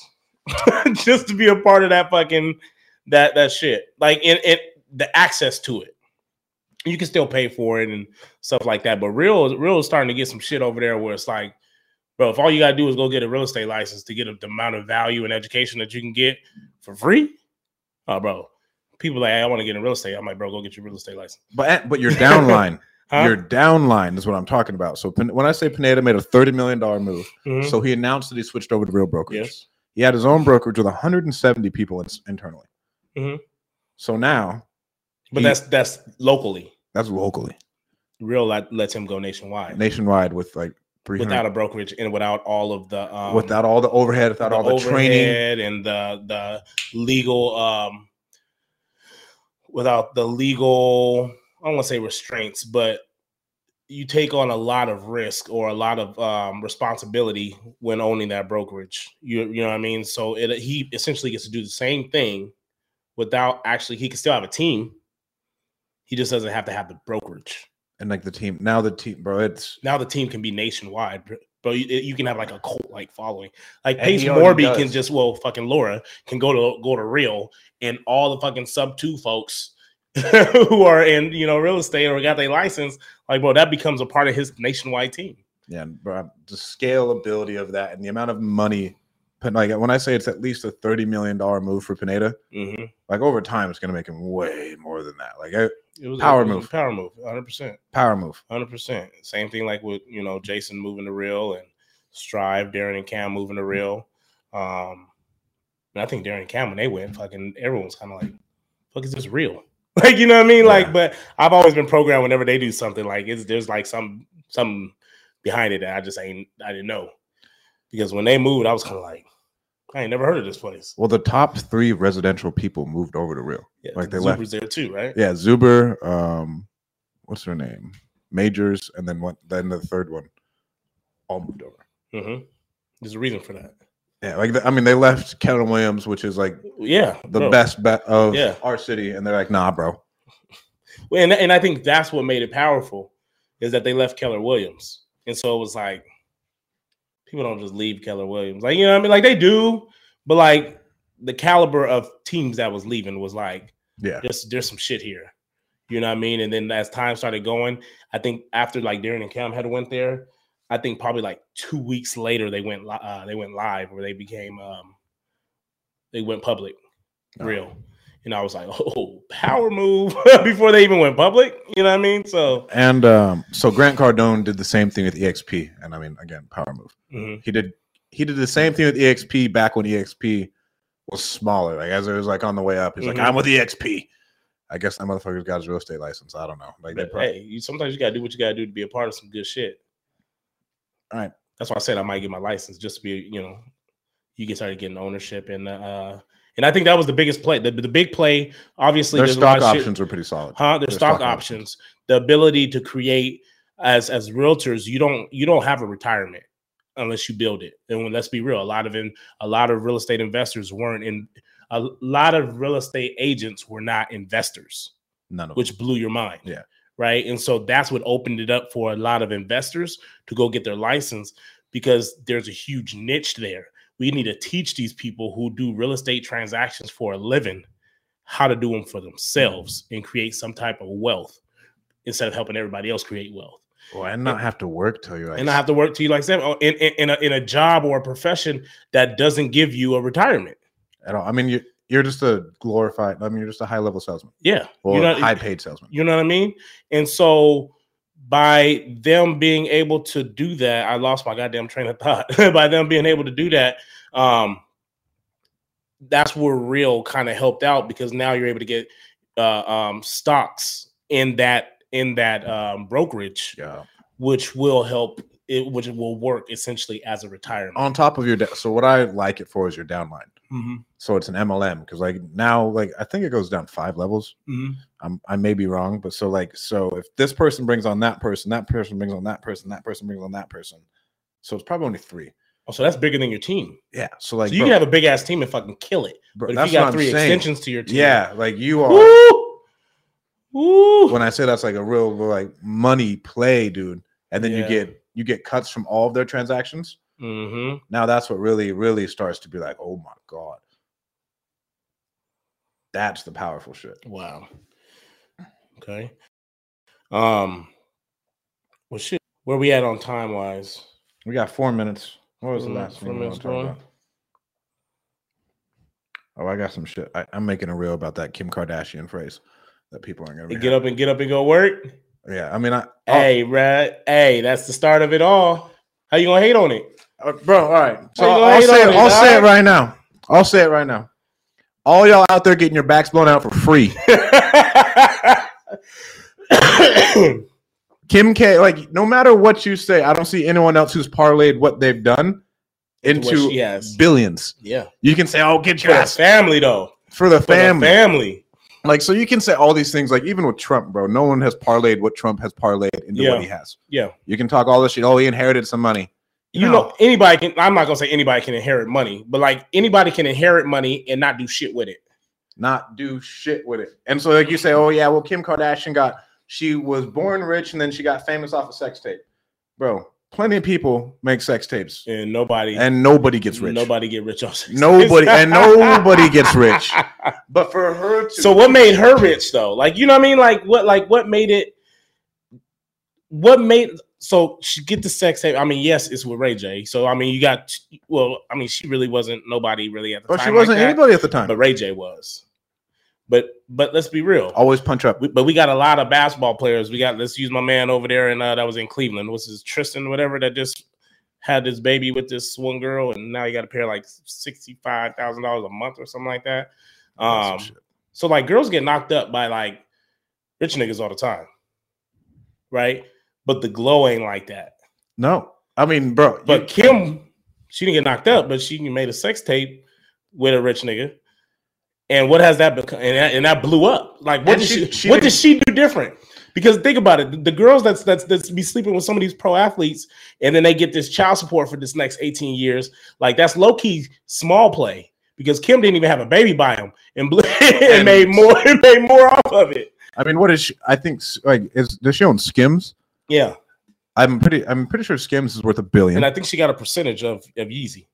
just to be a part of that fucking that that shit. Like in it the access to it. You can still pay for it and stuff like that. But real real is starting to get some shit over there where it's like, bro, if all you gotta do is go get a real estate license to get the amount of value and education that you can get for free. Oh, bro. People like, I want to get in real estate. I'm like, bro, go get your real estate license. But, but your downline, Huh? your downline is what I'm talking about. So when I say Pineda made a $30 million move, Mhm. so he announced that he switched over to real brokerage. yes. He had his own brokerage with 170 people in- internally. Mhm. So now But he- that's that's locally. that's locally, Real let, lets him go nationwide. nationwide with like 300 without a brokerage and without all of the um, without all the overhead, without all the training. and the the legal um without the legal I don't want to say restraints, but you take on a lot of risk or a lot of um, responsibility when owning that brokerage. You you know what I mean? So it he essentially gets to do the same thing without actually he can still have a team. He just doesn't have to have the brokerage. And like the team now, the team, bro, it's now the team can be nationwide, bro. Bro, you, you can have like a cult like following. Like Pace Morby can just well, fucking Laura can go to go to real, and all the fucking SubTo folks who are in you know real estate or got their license, like bro, that becomes a part of his nationwide team. yeah, bro, the scalability of that and the amount of money. But like when I say it's at least a 30 million dollar move for Pineda, Mm-hmm. like over time, it's gonna make him way more than that. Like It was Power it was a move. power move, hundred percent. power move. Hundred percent. Same thing like with you know Jason moving to real and Strive, Darren and Cam moving to real. Um, and I think Darren and Cam when they went, fucking everyone's kind of like, "Fuck, is this real?" Like you know what I mean? Like, but I've always been programmed whenever they do something like it's there's like some some behind it that I just ain't I didn't know because when they moved, I was kind of like, I ain't never heard of this place. Well, the top three residential people moved over to real. Yeah, Like they Zuber's left. there too, right? Yeah, Zuber, um, what's her name? Majors, and then what? Then the third one, all moved over. Mm-hmm. There's a reason for that. Yeah, like the, I mean, they left Keller Williams, which is like Yeah, the bro. best bet of Yeah. our city, and they're like, nah, bro. Well, and, and I think that's what made it powerful is that they left Keller Williams. And so it was like people don't just leave Keller Williams. Like, you know what I mean? Like they do, but like the caliber of teams that was leaving was like Yeah, there's there's some shit here. You know what I mean? And then as time started going, I think after like Darren and Cam had went there, I think probably like two weeks later they went uh, they went live where they became um they went public, Oh. real. And I was like, oh, power move before they even went public. You know what I mean? So and um, so Grant Cardone did the same thing with EXP, and I mean, again, power move. mhm. He did he did the same thing with EXP back when EXP was smaller. Like as it was like on the way up, he's Mhm. like, I'm with EXP. I guess that motherfucker's got his real estate license. I don't know. Like But, probably, hey, you sometimes you gotta do what you gotta do to be a part of some good shit. All right. That's why I said I might get my license just to be, you know, you get started getting ownership and uh and I think that was the biggest play. The, the big play, obviously, their there's a lot stock shit- options were pretty solid. huh? There's Their stock, stock options. The ability to create as as realtors, you don't you don't have a retirement unless you build it. And when, let's be real, a lot of in a lot of real estate investors weren't in. A lot of real estate agents were not investors None of which blew your mind. Yeah. Right. And so that's what opened it up for a lot of investors to go get their license because there's a huge niche there. We need to teach these people who do real estate transactions for a living how to do them for themselves and create some type of wealth instead of helping everybody else create wealth. Well, and not have to work till you're like And not have to work to you like seven oh, in, in, in, a, in a job or a profession that doesn't give you a retirement. at all. I mean, you you're just a glorified. I mean, you're just a high level salesman Yeah. or you know, high paid salesman. You know what I mean? And so by them being able to do that, I lost my goddamn train of thought. by them being able to do that, um, that's where real kind of helped out because now you're able to get uh, um, stocks in that in that um, brokerage, Yeah. which will help it, which will work essentially as a retirement. On top of your, da- so what I like it for is your downline. Mhm, So it's an MLM because like now, like I think it goes down five levels. mhm. I'm, I may be wrong, but so like so if this person brings on that person, that person brings on that person, that person brings on that person. So it's probably only three. Oh, so that's bigger than your team. Yeah. So like so you bro, can have a big ass team and fucking kill it. bro, But if you got three saying. extensions to your team, Yeah, like you are. Woo! Woo! When I say that's like a real like money play, dude, and then Yeah. you get you get cuts from all of their transactions. Hmm Now that's what really really starts to be like, oh my god, that's the powerful shit. Wow. Okay. Um. Well, shit. Where we at on time wise? We got four minutes. What was the Mm, last four minutes want to talk going. Oh, I got some shit. I, I'm making a reel about that Kim Kardashian phrase that people aren't gonna get happy. up and get up and go work. Yeah, I mean, I, Hey, Brad. Hey, that's the start of it all. How you gonna hate on it? Uh, bro. All right, so How you gonna I'll say it. it, I'll say it right now. I'll say it right now. All y'all out there getting your backs blown out for free. Kim K, like no matter what you say, I don't see anyone else who's parlayed what they've done Into what into she has. billions. yeah. You can say, "Oh, get For your the ass family though. for the For the family." family. Like, so you can say all these things. Like, even with Trump, bro, no one has parlayed what Trump has parlayed into Yeah. what he has. Yeah. You can talk all this shit. Oh, he inherited some money. You No. know, anybody can. I'm not gonna say anybody can inherit money, but like anybody can inherit money and not do shit with it. not do shit with it. And so like you say, oh yeah, well Kim Kardashian got she was born rich and then she got famous off a sex tape. Bro, plenty of people make sex tapes And nobody and nobody gets rich. Nobody get rich off Nobody and nobody gets rich. But for her to so what made her rich though? Like you know what I mean? Like what like what made it what made so she get the sex tape? I mean, yes, it's with Ray J. So I mean you got well, I mean, she really wasn't nobody really at the But time. she wasn't like anybody at the time. but Ray J was. But but let's be real. Always punch up. We, but we got a lot of basketball players. We got let's use my man over there and uh, that was in Cleveland. What's his Tristan, whatever, that just had this baby with this one girl, and now you got to pay like sixty five thousand dollars a month or something like that. Um, so like girls get knocked up by like rich niggas all the time, right? But the glow ain't like that. No. I mean, bro, But you- Kim, she didn't get knocked up, but she made a sex tape with a rich nigga. And what has that become? And that, and that blew up. Like, what did she- she? she what didn't- she do different? Because think about it, the, girls that's that's that's be sleeping with some of these pro athletes, and then they get this child support for this next eighteen years. Like that's low key small play because Kim didn't even have a baby by him, and, and, And- made more and made more off of it. I mean, what is she? I think like is does she own Skims? Yeah, I'm pretty I'm pretty sure Skims is worth a billion. and I think she got a percentage of of Yeezy.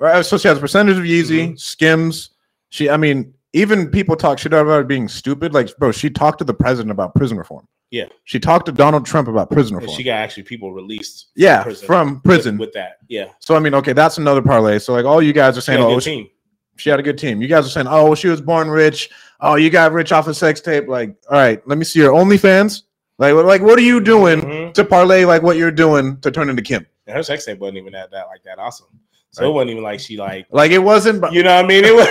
Right, so she has a percentage of Yeezy, Mhm. Skims. She, I mean, even people talk shit about her being stupid. Like, bro, she talked to the president about prison reform. Yeah. she talked to Donald Trump about prison And reform. she got actually people released. from yeah, prison from with- prison. with, that. Yeah, so I mean, okay, that's another parlay. So like, all you guys are she saying, had a oh, good she, team. she had a good team. You guys are saying, oh, she was born rich. Oh, you got rich off a sex tape. Like, all right, let me see your OnlyFans. Like, what- like, what are you doing Mhm. to parlay like what you're doing to turn into Kim? And her sex tape wasn't even that, that like that awesome. So Right. it wasn't even like she like Like, it wasn't. You know what I mean. It, was,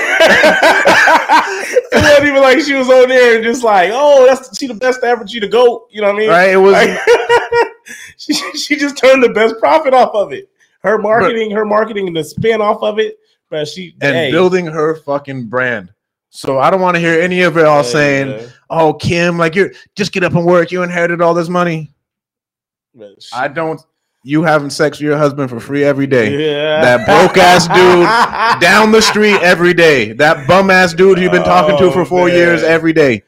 it wasn't even like she was on there and just like oh that's she the best ever she the goat. You know what I mean? right, it was. Like, she she just turned the best profit off of it. Her marketing, her marketing, and the spin off of it. But she and hey, building her fucking brand. So I don't want to hear any of it all hey, saying, "Oh, Kim, like you're just get up and work. You inherited all this money." but she- I don't. You having sex with your husband for free every day, yeah. That broke-ass dude down the street every day. That bum ass dude you've been talking to Oh, for four man. years every day.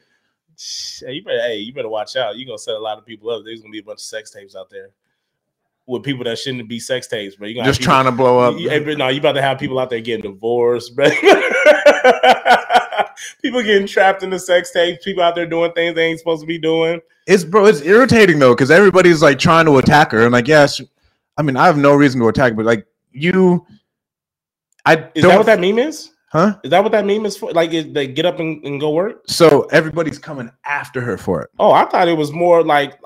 Hey, you better, hey, you better watch out. You're gonna set a lot of people up. There's gonna be a bunch of sex tapes out there with people that shouldn't be sex tapes, bro. You Just people- trying to blow up. You- hey, no, you about to have people out there getting divorced, bro. people getting trapped in the sex tapes. People out there doing things they ain't supposed to be doing. It's bro, it's irritating though, because everybody's like trying to attack her, and like, yes, I mean, I have no reason to attack, but like you, I Is that what that meme is? huh? Is that what that meme is for? Like, is they get up and, and go work? So everybody's coming after her for it. Oh, I thought it was more like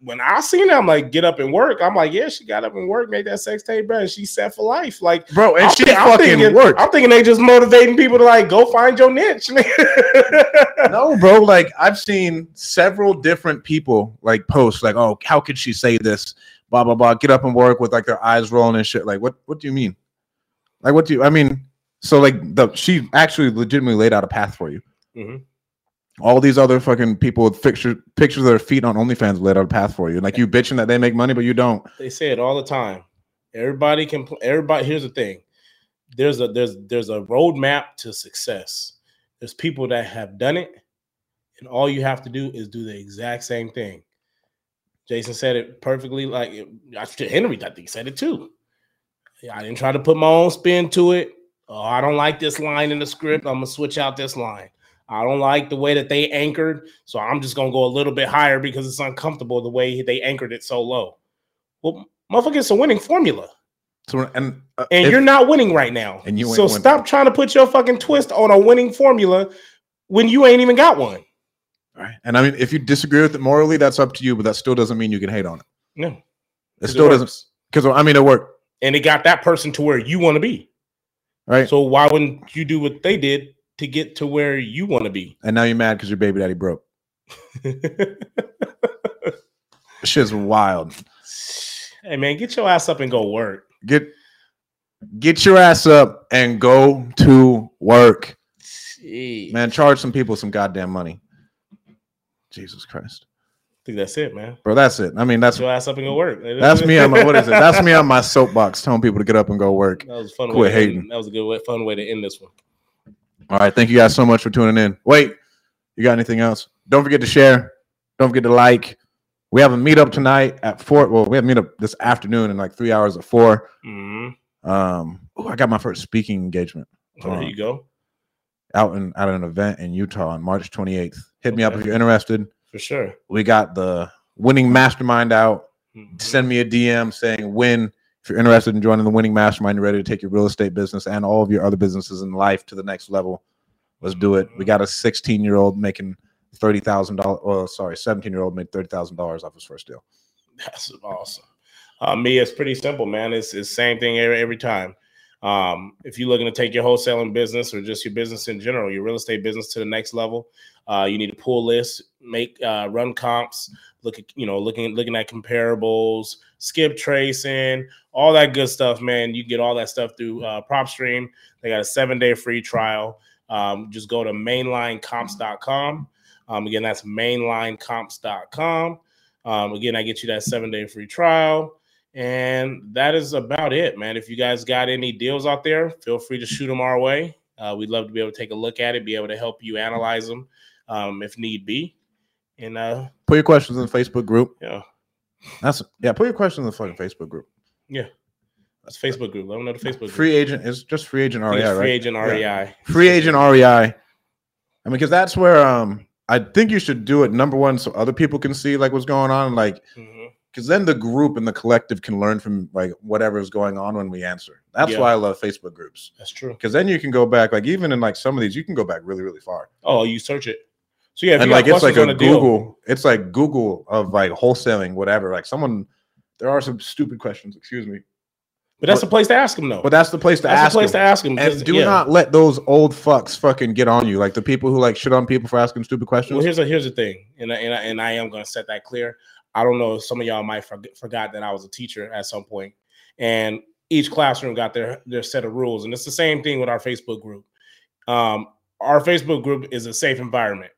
when I seen it, I'm like, get up and work. I'm like, yeah, she got up and work, made that sex tape, bro. She's set for life. Like, Bro, and I'm she I'm fucking thinking, worked. I'm thinking they just motivating people to like go find your niche. no, bro. Like I've seen several different people like post like, "Oh, how could she say this?" Blah blah blah. Get up and work with like their eyes rolling and shit. Like, what? What do you mean? Like, what do you? I mean, so like the she actually legitimately laid out a path for you. Mhm. All these other fucking people with picture pictures of their feet on OnlyFans laid out a path for you. Like you bitching that they make money, but you don't. they say it all the time. Everybody can. Everybody. Here's the thing. There's a there's there's a roadmap to success. There's people that have done it, and all you have to do is do the exact same thing. Jason said it perfectly. Like I- Henry, I think said it too. I didn't try to put my own spin to it. Oh, I don't like this line in the script. I'm gonna switch out this line. I don't like the way that they anchored, so I'm just gonna go a little bit higher because it's uncomfortable the way they anchored it so low. Well, motherfucker, it's a winning formula, So and uh, and if- you're not winning right now. And you so winning. stop trying to put your fucking twist on a winning formula when you ain't even got one. Right. And I mean, if you disagree with it morally, that's up to you, but that still doesn't mean you can hate on it. No, it still doesn't, because I mean, it worked, and it got that person to where you want to be. right? So why wouldn't you do what they did to get to where you want to be? and now you're mad because your baby daddy broke. Shit's wild. hey man, get your ass up and go work. Get get your ass up and go to work, Jeez. man. Charge some people some goddamn money. Jesus Christ, I think that's it, man. bro. That's it. I mean, that's Get your ass up and go work. that's me on my what is it? That's me on my soapbox, telling people to get up and go work. That was a fun. Quit way to end- hating. That was a good way, fun way to end this one. All right, thank you guys so much for tuning in. Wait, you got anything else? Don't forget to share. Don't forget to like. We have a meetup tonight at four. Well, we have a meetup this afternoon in like three hours at four. hmm Um, I got my first speaking engagement So there you go. out in at an event in Utah on March 28th. Hit me up if you're interested. For sure. We got the winning mastermind out. Mhm. Send me a DM saying win if you're interested in joining the winning mastermind. You're ready to take your real estate business and all of your other businesses in life to the next level. Let's do it. We got a 16 year old making thirty thousand dollars. Well, sorry, 17 year old made thirty thousand dollars off his first deal. That's awesome. Uh, me, it's pretty simple, man. It's the same thing every, every time. Um, if you're looking to take your wholesaling business or just your business in general, your real estate business to the next level, uh, you need to pull lists, make uh, run comps, look at you know looking looking at comparables, skip tracing, all that good stuff, man. You can get all that stuff through uh, PropStream. They got a seven day free trial. Um, just go to mainlinecomps.com. Um, again, that's mainlinecomps.com. Um, again, I get you that seven day free trial. And that is about it, man. If you guys got any deals out there, feel free to shoot them our way. Uh, we'd love to be able to take a look at it, be able to help you analyze them um, if need be. And uh, Put your questions in the Facebook group. yeah, That's yeah. Put your questions in the fucking Facebook group. Yeah. That's Facebook group. Let them know the Facebook Free agent is just free agent REI, it's free right? agent Yeah. REI. free agent REI. I mean, because that's where um I think you should do it number one so other people can see like what's going on, like because then the group and the collective can learn from like whatever is going on when we answer. That's Yeah. why I love Facebook groups That's true. because then you can go back like even in like some of these you can go back really really far Oh, you search it. So yeah, if and like it's like a on deal- Google. It's like Google of like wholesaling whatever. Like someone there are some stupid questions. Excuse me, but that's the place to ask them though. but that's the place to ask them. that's ask. the place them. to ask them. and do not let those old fucks fucking get on you. Like the people who like shit on people for asking stupid questions. Well, here's a here's the thing, and I, and I, and I am going to set that clear. I don't know if some of y'all might forget, forgot that I was a teacher at some point, and each classroom got their their set of rules, and it's the same thing with our Facebook group. Um, our Facebook group is a safe environment,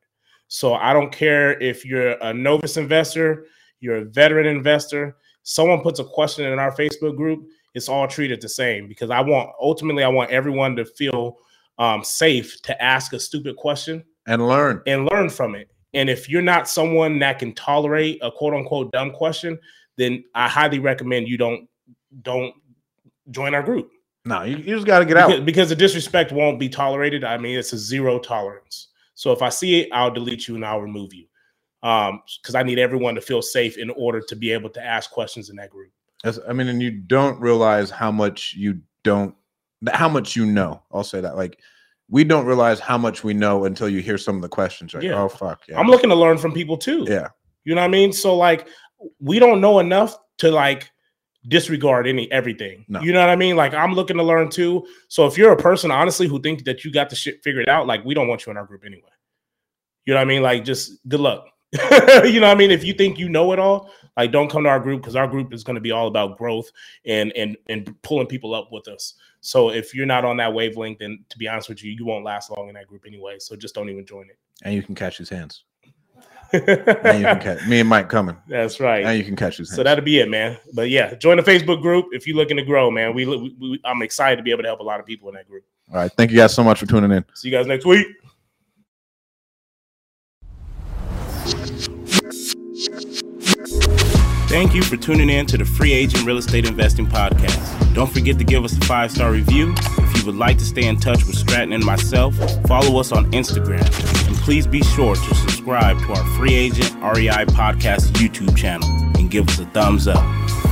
so I don't care if you're a novice investor, you're a veteran investor. Someone puts a question in our Facebook group, it's all treated the same because I want ultimately I want everyone to feel um, safe to ask a stupid question and learn. and learn from it. And if you're not someone that can tolerate a quote unquote dumb question, then I highly recommend you don't don't join our group No, you, you just got to get because, out. because the disrespect won't be tolerated. I mean, it's a zero tolerance. So if I see it, I'll delete you and I'll remove you. Um, because I need everyone to feel safe in order to be able to ask questions in that group. That's- I mean, and you don't realize how much you don't, how much you know. I'll say that. Like, we don't realize how much we know until you hear some of the questions. Like, Yeah. oh fuck, yeah, I'm looking to learn from people too. yeah, You know what I mean? So like we don't know enough to like disregard any everything. No. You know what I mean? Like I'm looking to learn too. So if you're a person honestly who think that you got the shit figured out, like we don't want you in our group anyway. You know what I mean? Like just good luck. you know what I mean? If you think you know it all, like don't come to our group because our group is going to be all about growth and and and pulling people up with us. So if you're not on that wavelength, then to be honest with you, you won't last long in that group anyway. So just don't even join it. and you can catch his hands. And you can catch me and Mike coming, That's right. and you can catch his hands. So that'll be it, man. But yeah, join the Facebook group if you're looking to grow, man. We, we, we I'm excited to be able to help a lot of people in that group. All right, thank you guys so much for tuning in. See you guys next week. Thank you for tuning in to the Free Agent Real Estate Investing Podcast. Don't forget to give us a five star review. You would like to stay in touch with Stratton and myself, follow us on Instagram. And please be sure to subscribe to our Free Agent REI Podcast YouTube channel and give us a thumbs up.